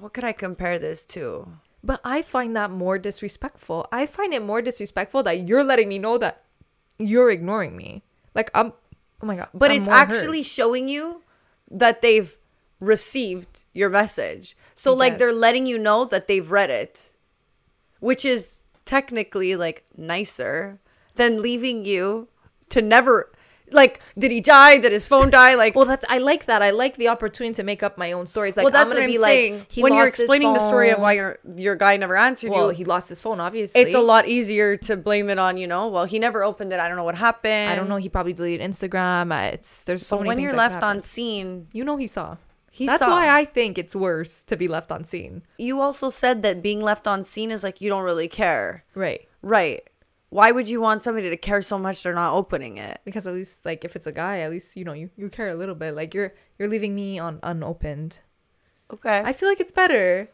Speaker 3: what could I compare this to?
Speaker 1: But I find that more disrespectful. I find it more disrespectful that you're letting me know that you're ignoring me. Like I'm oh my god.
Speaker 3: But
Speaker 1: I'm
Speaker 3: it's
Speaker 1: more hurt.
Speaker 3: actually showing you that they've received your message. So like they're letting you know that they've read it, which is technically like nicer than leaving you to never like did he die? Did his phone die? Like
Speaker 1: Well, that's I like that. I like the opportunity to make up my own stories. Like
Speaker 3: well, that's
Speaker 1: I'm gonna
Speaker 3: what I'm
Speaker 1: be
Speaker 3: saying.
Speaker 1: like he
Speaker 3: when you're explaining the story of why your your guy never answered
Speaker 1: Well,
Speaker 3: you,
Speaker 1: he lost his phone. Obviously,
Speaker 3: it's a lot easier to blame it on you know. Well, he never opened it. I don't know what happened.
Speaker 1: I don't know. He probably deleted Instagram. It's there's so
Speaker 3: But
Speaker 1: many.
Speaker 3: when you're left on seen,
Speaker 1: you know he saw.
Speaker 3: he saw
Speaker 1: That's
Speaker 3: saw.
Speaker 1: why I think it's worse to be left on seen.
Speaker 3: you also said that being left on seen is like you don't really care.
Speaker 1: Right.
Speaker 3: Right. Why would you want somebody to care so much they're not opening it?
Speaker 1: Because at least like if it's a guy, at least you know you, you care a little bit. Like you're you're leaving me on unopened.
Speaker 3: Okay.
Speaker 1: I feel like it's better.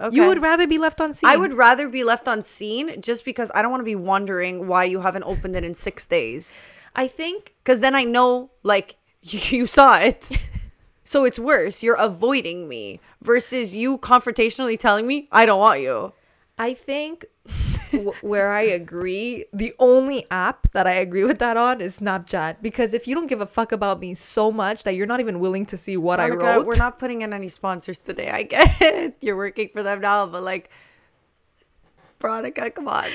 Speaker 3: Okay.
Speaker 1: You would rather be left on seen.
Speaker 3: I would rather be left on seen just because I don't want to be wondering why you haven't opened it in six days.
Speaker 1: I think
Speaker 3: Because then I know, like, you saw it. so it's worse. You're avoiding me versus you confrontationally telling me, I don't want you.
Speaker 1: I think w- where I agree, the only app that I agree with that on is Snapchat because if you don't give a fuck about me so much that you're not even willing to see what oh I
Speaker 3: Veronica,
Speaker 1: wrote,
Speaker 3: We're not putting in any sponsors today. I get it. You're working for them now, but like, Veronica, come on.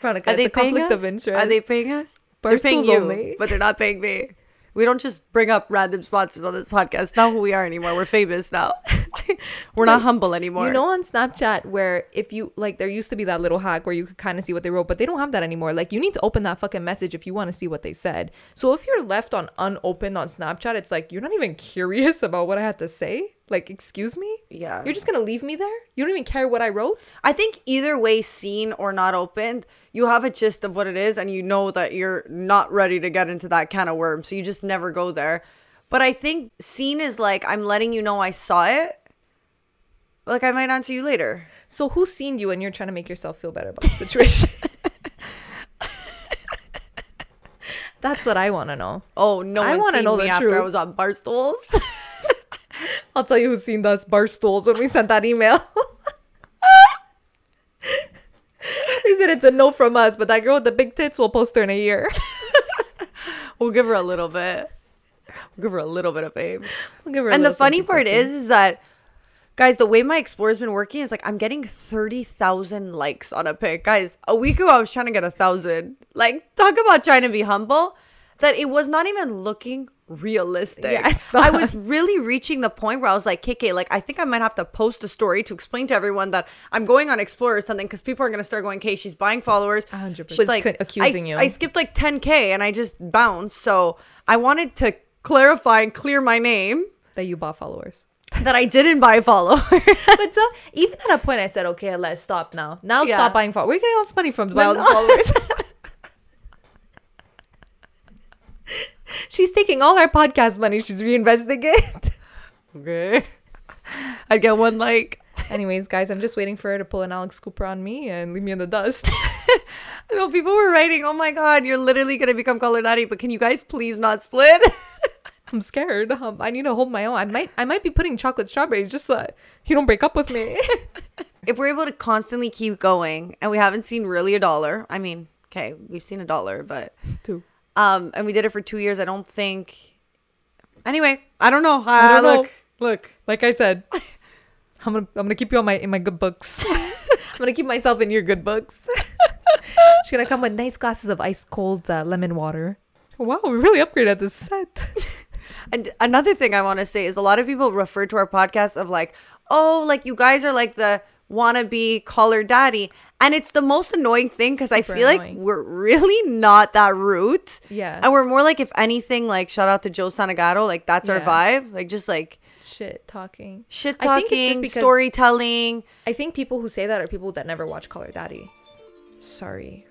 Speaker 1: Veronica,
Speaker 3: Are they
Speaker 1: conflict
Speaker 3: us?
Speaker 1: of interest.
Speaker 3: Are they paying us? They're paying you,
Speaker 1: only.
Speaker 3: but they're not paying me. We don't just bring up random sponsors on this podcast. Not who we are anymore. We're famous now. We're not humble anymore.
Speaker 1: You know on Snapchat where if you like there used to be that little hack where you could kind of see what they wrote, but they don't have that anymore. Like you need to open that fucking message if you want to see what they said. So if you're left on unopened on Snapchat, it's like you're not even curious about what I had to say. Like, excuse me?
Speaker 3: Yeah.
Speaker 1: You're just gonna leave me there? You don't even care what I wrote?
Speaker 3: I think either way, seen or not opened, you have a gist of what it is, and you know that you're not ready to get into that can of worms. So you just never go there. But I think seen is like I'm letting you know I saw it. Like I might answer you later.
Speaker 1: So who's seen you and you're trying to make yourself feel better about the situation? That's what I want to know.
Speaker 3: Oh no!
Speaker 1: I wanna know
Speaker 3: me
Speaker 1: the
Speaker 3: after I was on Barstools.
Speaker 1: I'll tell you who's seen us Barstools when we sent that email. he said it's a no from us, but that girl with the big tits will post her in a year.
Speaker 3: we'll give her a little bit. We'll give her a little bit of fame.
Speaker 1: We'll give her a
Speaker 3: and the funny part is, is that guys, the way my explorer's been working is like I'm getting thirty thousand likes on a pic. Guys, a week ago I was trying to get a thousand. Like, talk about trying to be humble. That it was not even looking realistic.
Speaker 1: Yeah,
Speaker 3: I was really reaching the point where I was like, KK, like I think I might have to post a story to explain to everyone that I'm going on Explorer or something because people are gonna start going, "Okay, she's buying followers."
Speaker 1: A hundred
Speaker 3: She's
Speaker 1: percent.
Speaker 3: like
Speaker 1: accusing
Speaker 3: I,
Speaker 1: you.
Speaker 3: I skipped like 10k and I just bounced. So I wanted to clarify and clear my name
Speaker 1: that you bought followers.
Speaker 3: That I didn't buy followers.
Speaker 1: but so even at a point, I said, okay, let's stop now. Now
Speaker 3: Yeah.
Speaker 1: stop buying followers. We're getting all this money from to buy all the
Speaker 3: no.
Speaker 1: followers. She's taking all our podcast money. She's reinvesting it.
Speaker 3: okay. I'd get one like.
Speaker 1: Anyways, guys, I'm just waiting for her to pull an Alex Cooper on me and leave me in the dust.
Speaker 3: You know, people were writing, "Oh my god, you're literally gonna become Call Her Daddy," but can you guys please not split?
Speaker 1: I'm scared. Um, I need to hold my own. I might I might be putting chocolate strawberries just so that you don't break up with me.
Speaker 3: if we're able to constantly keep going and we haven't seen really a dollar, I mean, okay, we've seen a dollar, but
Speaker 1: two.
Speaker 3: um, and we did it for two years. I don't think. Anyway, I don't know.
Speaker 1: I don't
Speaker 3: Uh,
Speaker 1: know.
Speaker 3: look, look.
Speaker 1: Like I said, I'm gonna I'm gonna keep you on my in my good books. I'm gonna keep myself in your good books. She's gonna come with nice glasses of ice cold uh, lemon water. Wow, we really upgraded this set.
Speaker 3: And another thing I want to say is a lot of people refer to our podcast of like, oh, like you guys are like the wannabe Call Her Daddy. And it's the most annoying thing because I feel like we're really not that route.
Speaker 1: Yeah.
Speaker 3: And we're more like, if anything, like shout out to Joe Santagato, like that's our
Speaker 1: Yeah.
Speaker 3: vibe. Like just like
Speaker 1: Shit talking.
Speaker 3: shit
Speaker 1: I think it's just
Speaker 3: talking, storytelling.
Speaker 1: I think people who say that are people that never watch Call Her Daddy. Sorry.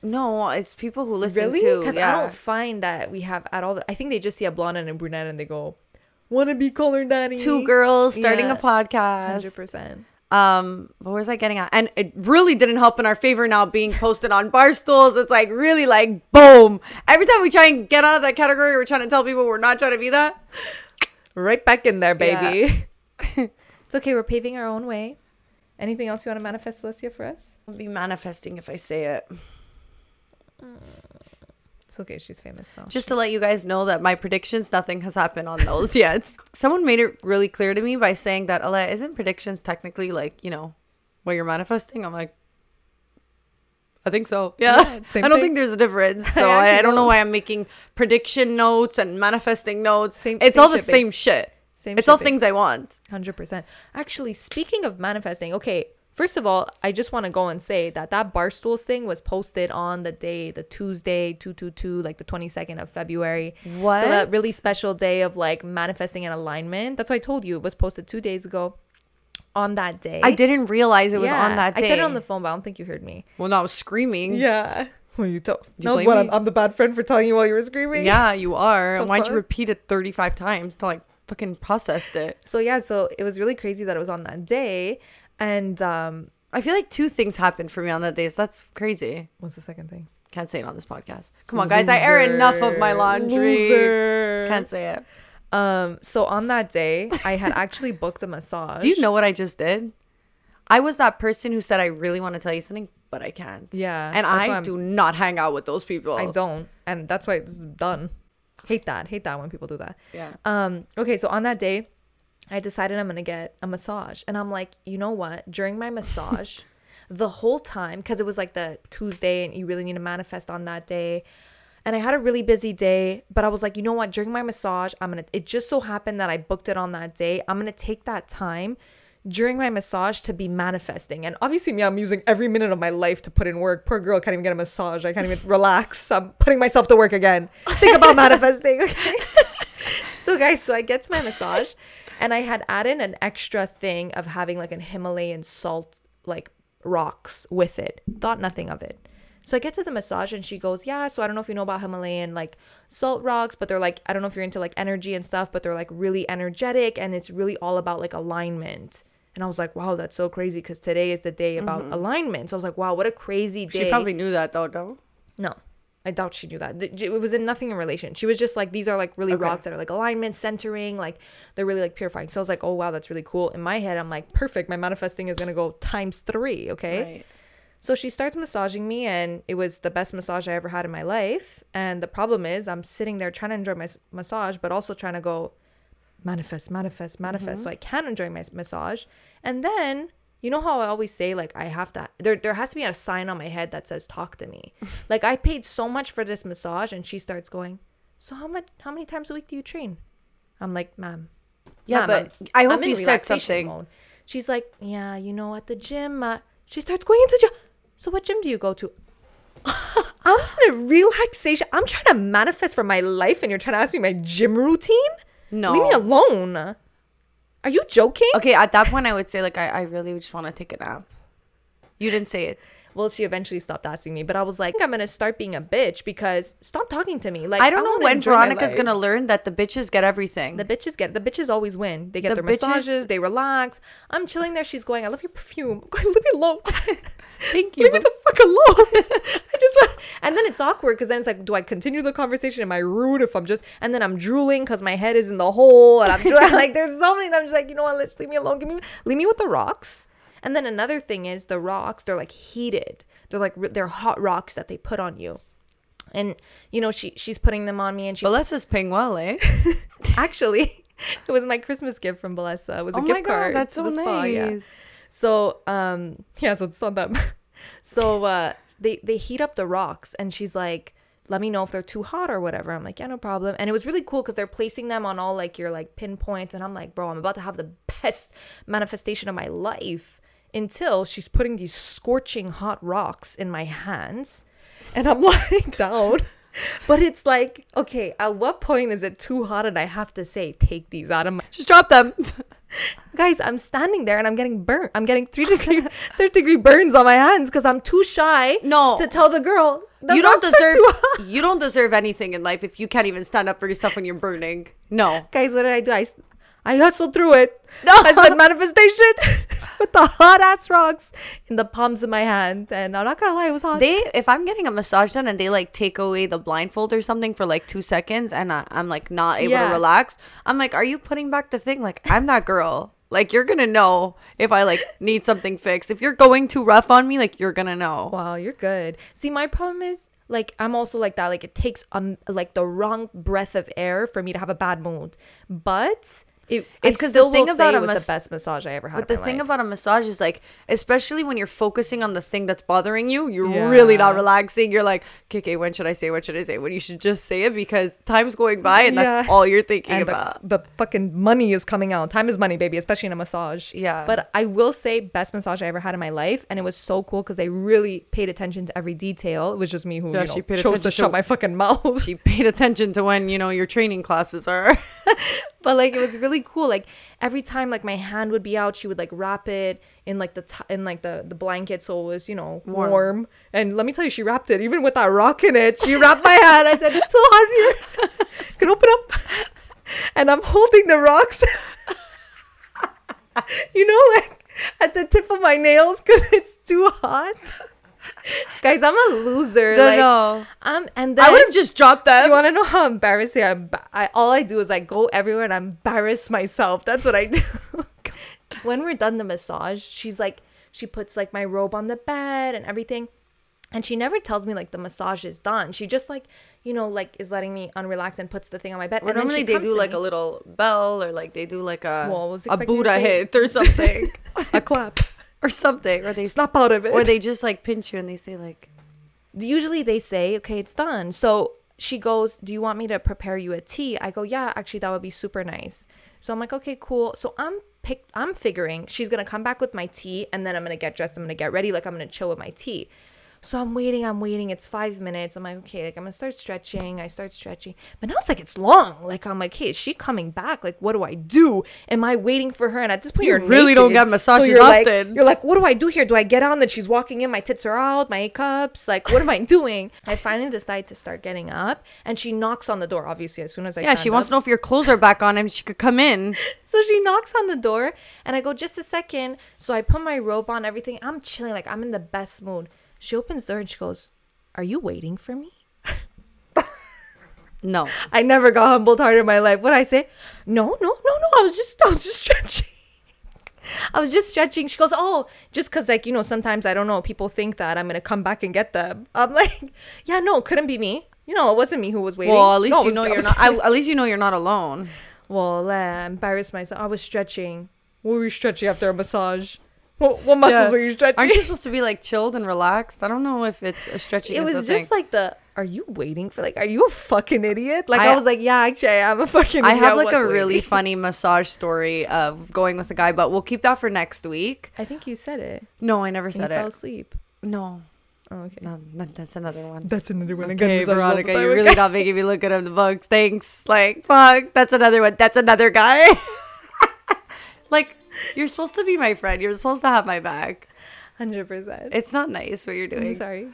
Speaker 1: Fucking.
Speaker 3: No, it's people who listen
Speaker 1: Really?
Speaker 3: to.
Speaker 1: Because
Speaker 3: yeah.
Speaker 1: I don't find that we have at all. The, I think they just see a blonde and a brunette and they go, "Wanna be Call Her Daddy?"
Speaker 3: Two girls starting
Speaker 1: Yeah.
Speaker 3: a podcast.
Speaker 1: Hundred percent.
Speaker 3: Um, what was I getting at? And it really didn't help in our favor now being posted on Barstools. It's like really like boom. Every time we try and get out of that category, we're trying to tell people we're not trying to be that.
Speaker 1: Right back in there,
Speaker 3: Yeah.
Speaker 1: baby. it's okay. We're paving our own way. Anything else you want to manifest, Alessia, for us?
Speaker 3: I'll be manifesting if I say it.
Speaker 1: It's okay. She's famous now.
Speaker 3: Just to let you guys know that my predictions, nothing has happened on those yet. Someone made it really clear to me by saying that, Ale, isn't predictions technically like, you know, what you're manifesting? I'm like, I think so. Yeah.
Speaker 1: Yeah, same
Speaker 3: I don't
Speaker 1: thing.
Speaker 3: think there's a difference. So
Speaker 1: I
Speaker 3: I, I don't know why I'm making prediction notes and manifesting notes.
Speaker 1: Same-
Speaker 3: it's
Speaker 1: same
Speaker 3: all the
Speaker 1: babe.
Speaker 3: same shit.
Speaker 1: Same
Speaker 3: it's all things I want.
Speaker 1: Hundred percent. Actually, speaking of manifesting, okay. First of all, I just want to go and say that that barstools thing was posted on the day, the Tuesday, two two two, like the twenty second of February.
Speaker 3: What?
Speaker 1: So that really special day of like manifesting an alignment. That's why I told you it was posted two days ago. On that day,
Speaker 3: I didn't realize it was
Speaker 1: Yeah,
Speaker 3: on that day.
Speaker 1: I said it on the phone, but I don't think you heard me.
Speaker 3: Well, no, I was screaming.
Speaker 1: Yeah. Well, you told.
Speaker 3: you
Speaker 1: No, what? I'm, I'm the bad friend for telling you while you were screaming.
Speaker 3: Yeah, you are.
Speaker 1: The
Speaker 3: Why'd you repeat it 35 times to like fucking processed it.
Speaker 1: So yeah, so it was really crazy that it was on that day. And um
Speaker 3: I feel like two things happened for me on that day. So that's crazy.
Speaker 1: what's the second thing?
Speaker 3: Can't say it on this podcast. Come on, guys. I air enough of my laundry.
Speaker 1: Loser.
Speaker 3: Can't say it.
Speaker 1: Um so on that day, I had actually booked a massage.
Speaker 3: Do you know what I just did? I was that person who said I really want to tell you something, but I can't.
Speaker 1: Yeah.
Speaker 3: And I do not hang out with those people.
Speaker 1: I don't. And that's why it's done. Hate that. Hate that when people do that.
Speaker 3: Yeah.
Speaker 1: Um, okay, so on that day, I decided I'm gonna get a massage. And I'm like, you know what? During my massage, the whole time, because it was like the Tuesday and you really need to manifest on that day. And I had a really busy day, but I was like, you know what? During my massage, I'm gonna it just so happened that I booked it on that day. I'm gonna take that time during my massage to be manifesting. And obviously me, I'm using every minute of my life to put in work. Poor girl can't even get a massage. I can't even relax. I'm putting myself to work again. Think about manifesting, okay? so guys, so I get to my massage and I had added an extra thing of having like an Himalayan salt like rocks with it. Thought nothing of it. So I get to the massage and she goes, "Yeah, so I don't know if you know about Himalayan like salt rocks, but they're like I don't know if you're into like energy and stuff, but they're like really energetic and it's really all about like alignment." And I was like, "Wow, that's so crazy because today is the day about mm-hmm. alignment." So I was like, "Wow, what a crazy day."
Speaker 3: She probably knew that though, no?
Speaker 1: No, I doubt she knew that. It was in nothing in relation. She was just like, these are like really
Speaker 3: Okay.
Speaker 1: rocks that are like alignment, centering, like they're really like purifying. So I was like, oh wow, that's really cool. In my head, I'm like, perfect. My manifesting is gonna go times three. Okay.
Speaker 3: Right.
Speaker 1: So she starts massaging me, and it was the best massage I ever had in my life. And the problem is, I'm sitting there trying to enjoy my massage, but also trying to go manifest, manifest, manifest, mm-hmm. so I can enjoy my massage. And then, you know how I always say, like, I have to, there, there has to be a sign on my head that says, talk to me. like, I paid so much for this massage, and she starts going, so how much, how many times a week do you train? I'm like, ma'am,
Speaker 3: Yeah,
Speaker 1: ma'am,
Speaker 3: but
Speaker 1: I'm-
Speaker 3: I
Speaker 1: I'm
Speaker 3: hope
Speaker 1: in
Speaker 3: you said something.
Speaker 1: mode. She's like, yeah, you know, at the gym. Uh, she starts going into gym. So what gym do you go to? I'm in a relaxation. I'm trying to manifest for my life, and you're trying to ask me my gym routine?
Speaker 3: No.
Speaker 1: Leave me alone. Are you joking?
Speaker 3: Okay, at that point I would say like I, I really just want to take a nap. You didn't say it.
Speaker 1: Well, she eventually stopped asking me, but I was like, I'm gonna start being a bitch because stop talking to me. Like
Speaker 3: I don't know
Speaker 1: wanna
Speaker 3: when Veronica's gonna learn that the bitches get everything.
Speaker 1: The bitches get the bitches always win. They get
Speaker 3: The
Speaker 1: their
Speaker 3: bitches-
Speaker 1: massages, they relax. I'm chilling there. She's going, I love your perfume. I'm leave me alone.
Speaker 3: Thank you.
Speaker 1: Leave me the fuck alone. I just want, and then it's awkward because then it's like, do I continue the conversation? Am I rude if I'm just, and then I'm drooling because my head is in the hole and I'm drooling. like, there's so many. that I'm just like, you know what? Let's leave me alone. Give me, leave me with the rocks. And then another thing is the rocks. They're like heated. They're like they're hot rocks that they put on you. And you know she she's putting them on me and she
Speaker 3: Balessa's paying well, eh?
Speaker 1: actually it was my Christmas gift from Balessa. It was a
Speaker 3: oh
Speaker 1: gift
Speaker 3: god,
Speaker 1: card.
Speaker 3: that's so
Speaker 1: the spa, yeah. So um yeah, so it's on them. so uh they they heat up the rocks and she's like, let me know if they're too hot or whatever. I'm like, yeah, no problem. And it was really cool because they're placing them on all like your like pinpoints. And I'm like, bro, I'm about to have the best manifestation of my life until she's putting these scorching hot rocks in my hands. And I'm lying down. But it's like, okay, at what point is it too hot and I have to say, take these out of my
Speaker 3: Just drop them.
Speaker 1: guys i'm standing there and i'm getting burnt i'm getting three degree third degree burns on my hands because i'm too shy
Speaker 3: No.
Speaker 1: to tell the girl the
Speaker 3: you don't deserve you don't deserve anything in life if you can't even stand up for yourself when you're burning. No.
Speaker 1: guys what did i do i I hustled through it.
Speaker 3: No.
Speaker 1: I said manifestation with the hot ass rocks in the palms of my hand, and I'm not gonna lie, it was hot.
Speaker 3: They if I'm getting a massage done and they like take away the blindfold or something for like 2 seconds and I, I'm like not able
Speaker 1: Yeah.
Speaker 3: to relax, I'm like are you putting back the thing? Like I'm that girl. Like you're going to know if I like need something fixed. If you're going too rough on me, like you're going to know.
Speaker 1: Wow, you're good. See, my problem is like I'm also like that. Like it takes um like the wrong breath of air for me to have a bad mood, but. It,
Speaker 3: It's
Speaker 1: it's
Speaker 3: 'cause
Speaker 1: because
Speaker 3: the thing about a mas-
Speaker 1: the best massage I ever had.
Speaker 3: But the thing
Speaker 1: life.
Speaker 3: about a massage is like, especially when you're focusing on the thing that's bothering you, you're
Speaker 1: Yeah.
Speaker 3: really not relaxing. You're like, okay, okay, when should I say? What should I say? When you should just say it because time's going by and that's all you're thinking
Speaker 1: and
Speaker 3: about.
Speaker 1: the, the fucking money is coming out. Time is money, baby, especially in a massage.
Speaker 3: Yeah.
Speaker 1: But I will say, best massage I ever had in my life, and it was so cool because they really paid attention to every detail. It was just me who
Speaker 3: Yeah,
Speaker 1: you know,
Speaker 3: she paid
Speaker 1: chose to
Speaker 3: to-
Speaker 1: shut my fucking mouth.
Speaker 3: she paid attention to when you know your training classes are.
Speaker 1: but like it was really cool. Like every time, like my hand would be out, she would like wrap it in like the t- in like the the blanket so it was you know
Speaker 3: Warm.
Speaker 1: warm. And let me tell you, she wrapped it even with that rock in it. She wrapped my hand. I said, "It's so hot here. Can open up." and I'm holding the rocks. you know, like at the tip of my nails because it's too hot. Guys, I'm a loser.
Speaker 3: No,
Speaker 1: like,
Speaker 3: no.
Speaker 1: Um, and then
Speaker 3: I would have just dropped them.
Speaker 1: You want to know how embarrassing I'm? I, all I do is I go everywhere and I embarrass myself. That's what I do. when we're done the massage, she's like, she puts like my robe on the bed and everything. And she never tells me like the massage is done. She just like, you know, like is letting me unrelax and puts the thing on my bed. Then
Speaker 3: normally they do like
Speaker 1: me.
Speaker 3: a little bell or like they do like a
Speaker 1: Well,
Speaker 3: a
Speaker 1: expecting you to
Speaker 3: Buddha hit or something
Speaker 1: a clap.
Speaker 3: or something or they
Speaker 1: Snap out of it.
Speaker 3: or they just like pinch you and they say like
Speaker 1: usually they say, okay, it's done. So she goes, do you want me to prepare you a tea? I go, yeah, actually, that would be super nice. So I'm like, okay, cool. So I'm picked. I'm figuring she's gonna come back with my tea, and then I'm gonna get dressed. I'm gonna get ready. Like I'm gonna chill with my tea. So I'm waiting, I'm waiting. It's five minutes. I'm like, okay, like I'm gonna start stretching. I start stretching, but now it's like it's long. Like I'm like, hey, is she coming back? Like, what do I do? Am I waiting for her? And at this point,
Speaker 3: You
Speaker 1: you're
Speaker 3: really don't get massages
Speaker 1: you're like-
Speaker 3: often.
Speaker 1: you're like, what do I do here? Do I get on that she's walking in? My tits are out, my cups. Like, what am I doing? I finally decide to start getting up, and she knocks on the door. Obviously, as soon as I
Speaker 3: Yeah, she wants
Speaker 1: up.
Speaker 3: to know if your clothes are back on and she could come in.
Speaker 1: So she knocks on the door, and I go, just a second. So I put my robe on, everything. I'm chilling, like I'm in the best mood. She opens the door and she goes, "Are you waiting for me?"
Speaker 3: No.
Speaker 1: I never got humbled harder in my life. What I say? No, no, no, no. I was just, I was just stretching. I was just stretching. She goes, oh, just cause like you know sometimes I don't know people think that I'm gonna come back and get them. I'm like, yeah, no, it couldn't be me. You know, it wasn't me who was waiting.
Speaker 3: Well, at least
Speaker 1: No,
Speaker 3: you know you're not. I, at least you know you're not alone.
Speaker 1: well, uh, embarrassed myself. I was stretching. What were you stretching after a massage? What, what muscles
Speaker 3: Yeah.
Speaker 1: were you stretching?
Speaker 3: Aren't you supposed to be like chilled and relaxed? I don't know if it's a stretching.
Speaker 1: It was just
Speaker 3: thing.
Speaker 1: like the. Are you waiting for like? Are you a fucking idiot? Like I,
Speaker 3: I-
Speaker 1: was like, yeah, actually, I am a fucking.
Speaker 3: I have like a
Speaker 1: was
Speaker 3: really funny massage story of going with a guy, but we'll keep that for next week.
Speaker 1: I think you said it.
Speaker 3: No, I never
Speaker 1: said you
Speaker 3: said
Speaker 1: fell asleep.
Speaker 3: No,
Speaker 1: Oh, okay.
Speaker 3: no, that's another one.
Speaker 1: That's another one.
Speaker 3: Okay, Veronica, you're really not making me look good at the books. Thanks. Like, fuck, that's another one. That's another guy. like, you're supposed to be my friend. You're supposed to have my back.
Speaker 1: Hundred percent.
Speaker 3: It's not nice what you're
Speaker 1: I'm
Speaker 3: doing.
Speaker 1: sorry.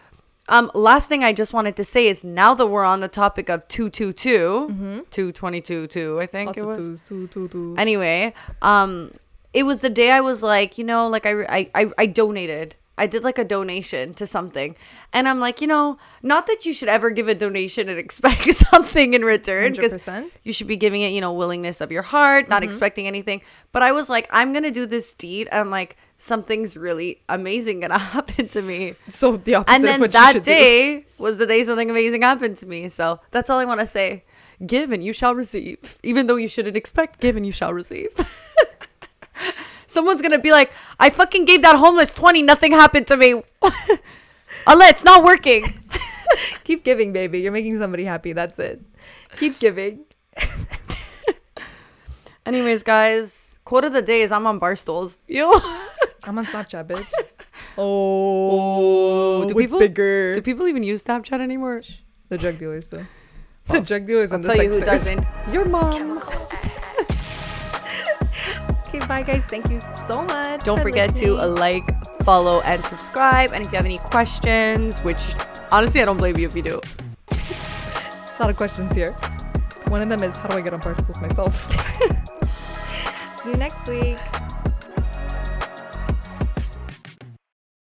Speaker 3: Um, last thing I just wanted to say is now that we're on the topic of 222,
Speaker 1: Mm-hmm.
Speaker 3: 222, 2, I think
Speaker 1: Lots
Speaker 3: it was.
Speaker 1: twos, two, two, two.
Speaker 3: Anyway, um, it was the day I was like, you know, like I, I, I, I donated. I did like a donation to something. And I'm like, you know, not that you should ever give a donation and expect something in return because you should be giving it, you know, willingness of your heart, not
Speaker 1: Mm-hmm.
Speaker 3: expecting anything. But I was like, I'm going to do this deed and like something's really amazing going to happen to me.
Speaker 1: So the opposite
Speaker 3: And
Speaker 1: of
Speaker 3: then
Speaker 1: what
Speaker 3: that
Speaker 1: should do.
Speaker 3: day was the day something amazing happened to me. So that's all I want to say. Give and you shall receive. Even though you shouldn't expect, give and you shall receive. Someone's gonna be like, I fucking gave that homeless 20, nothing happened to me. Allah, it's not working.
Speaker 1: Keep giving, baby. You're making somebody happy. That's it. Keep giving.
Speaker 3: Anyways, guys, quote of the day is I'm on Barstools. You
Speaker 1: I'm on Snapchat, bitch. Oh, oh,
Speaker 3: do
Speaker 1: what's
Speaker 3: people-
Speaker 1: bigger?
Speaker 3: do people even use Snapchat anymore?
Speaker 1: the drug dealers, though. The drug dealers
Speaker 3: I'll
Speaker 1: and the
Speaker 3: tell you who doesn't. Your mom.
Speaker 1: Okay, bye, guys. Thank you so much.
Speaker 3: Don't
Speaker 1: for
Speaker 3: forget to like, follow, and subscribe. And if you have any questions, which honestly I don't blame you if you do.
Speaker 1: A lot of questions here. One of them is, how do I get on Barstools myself? See you next week.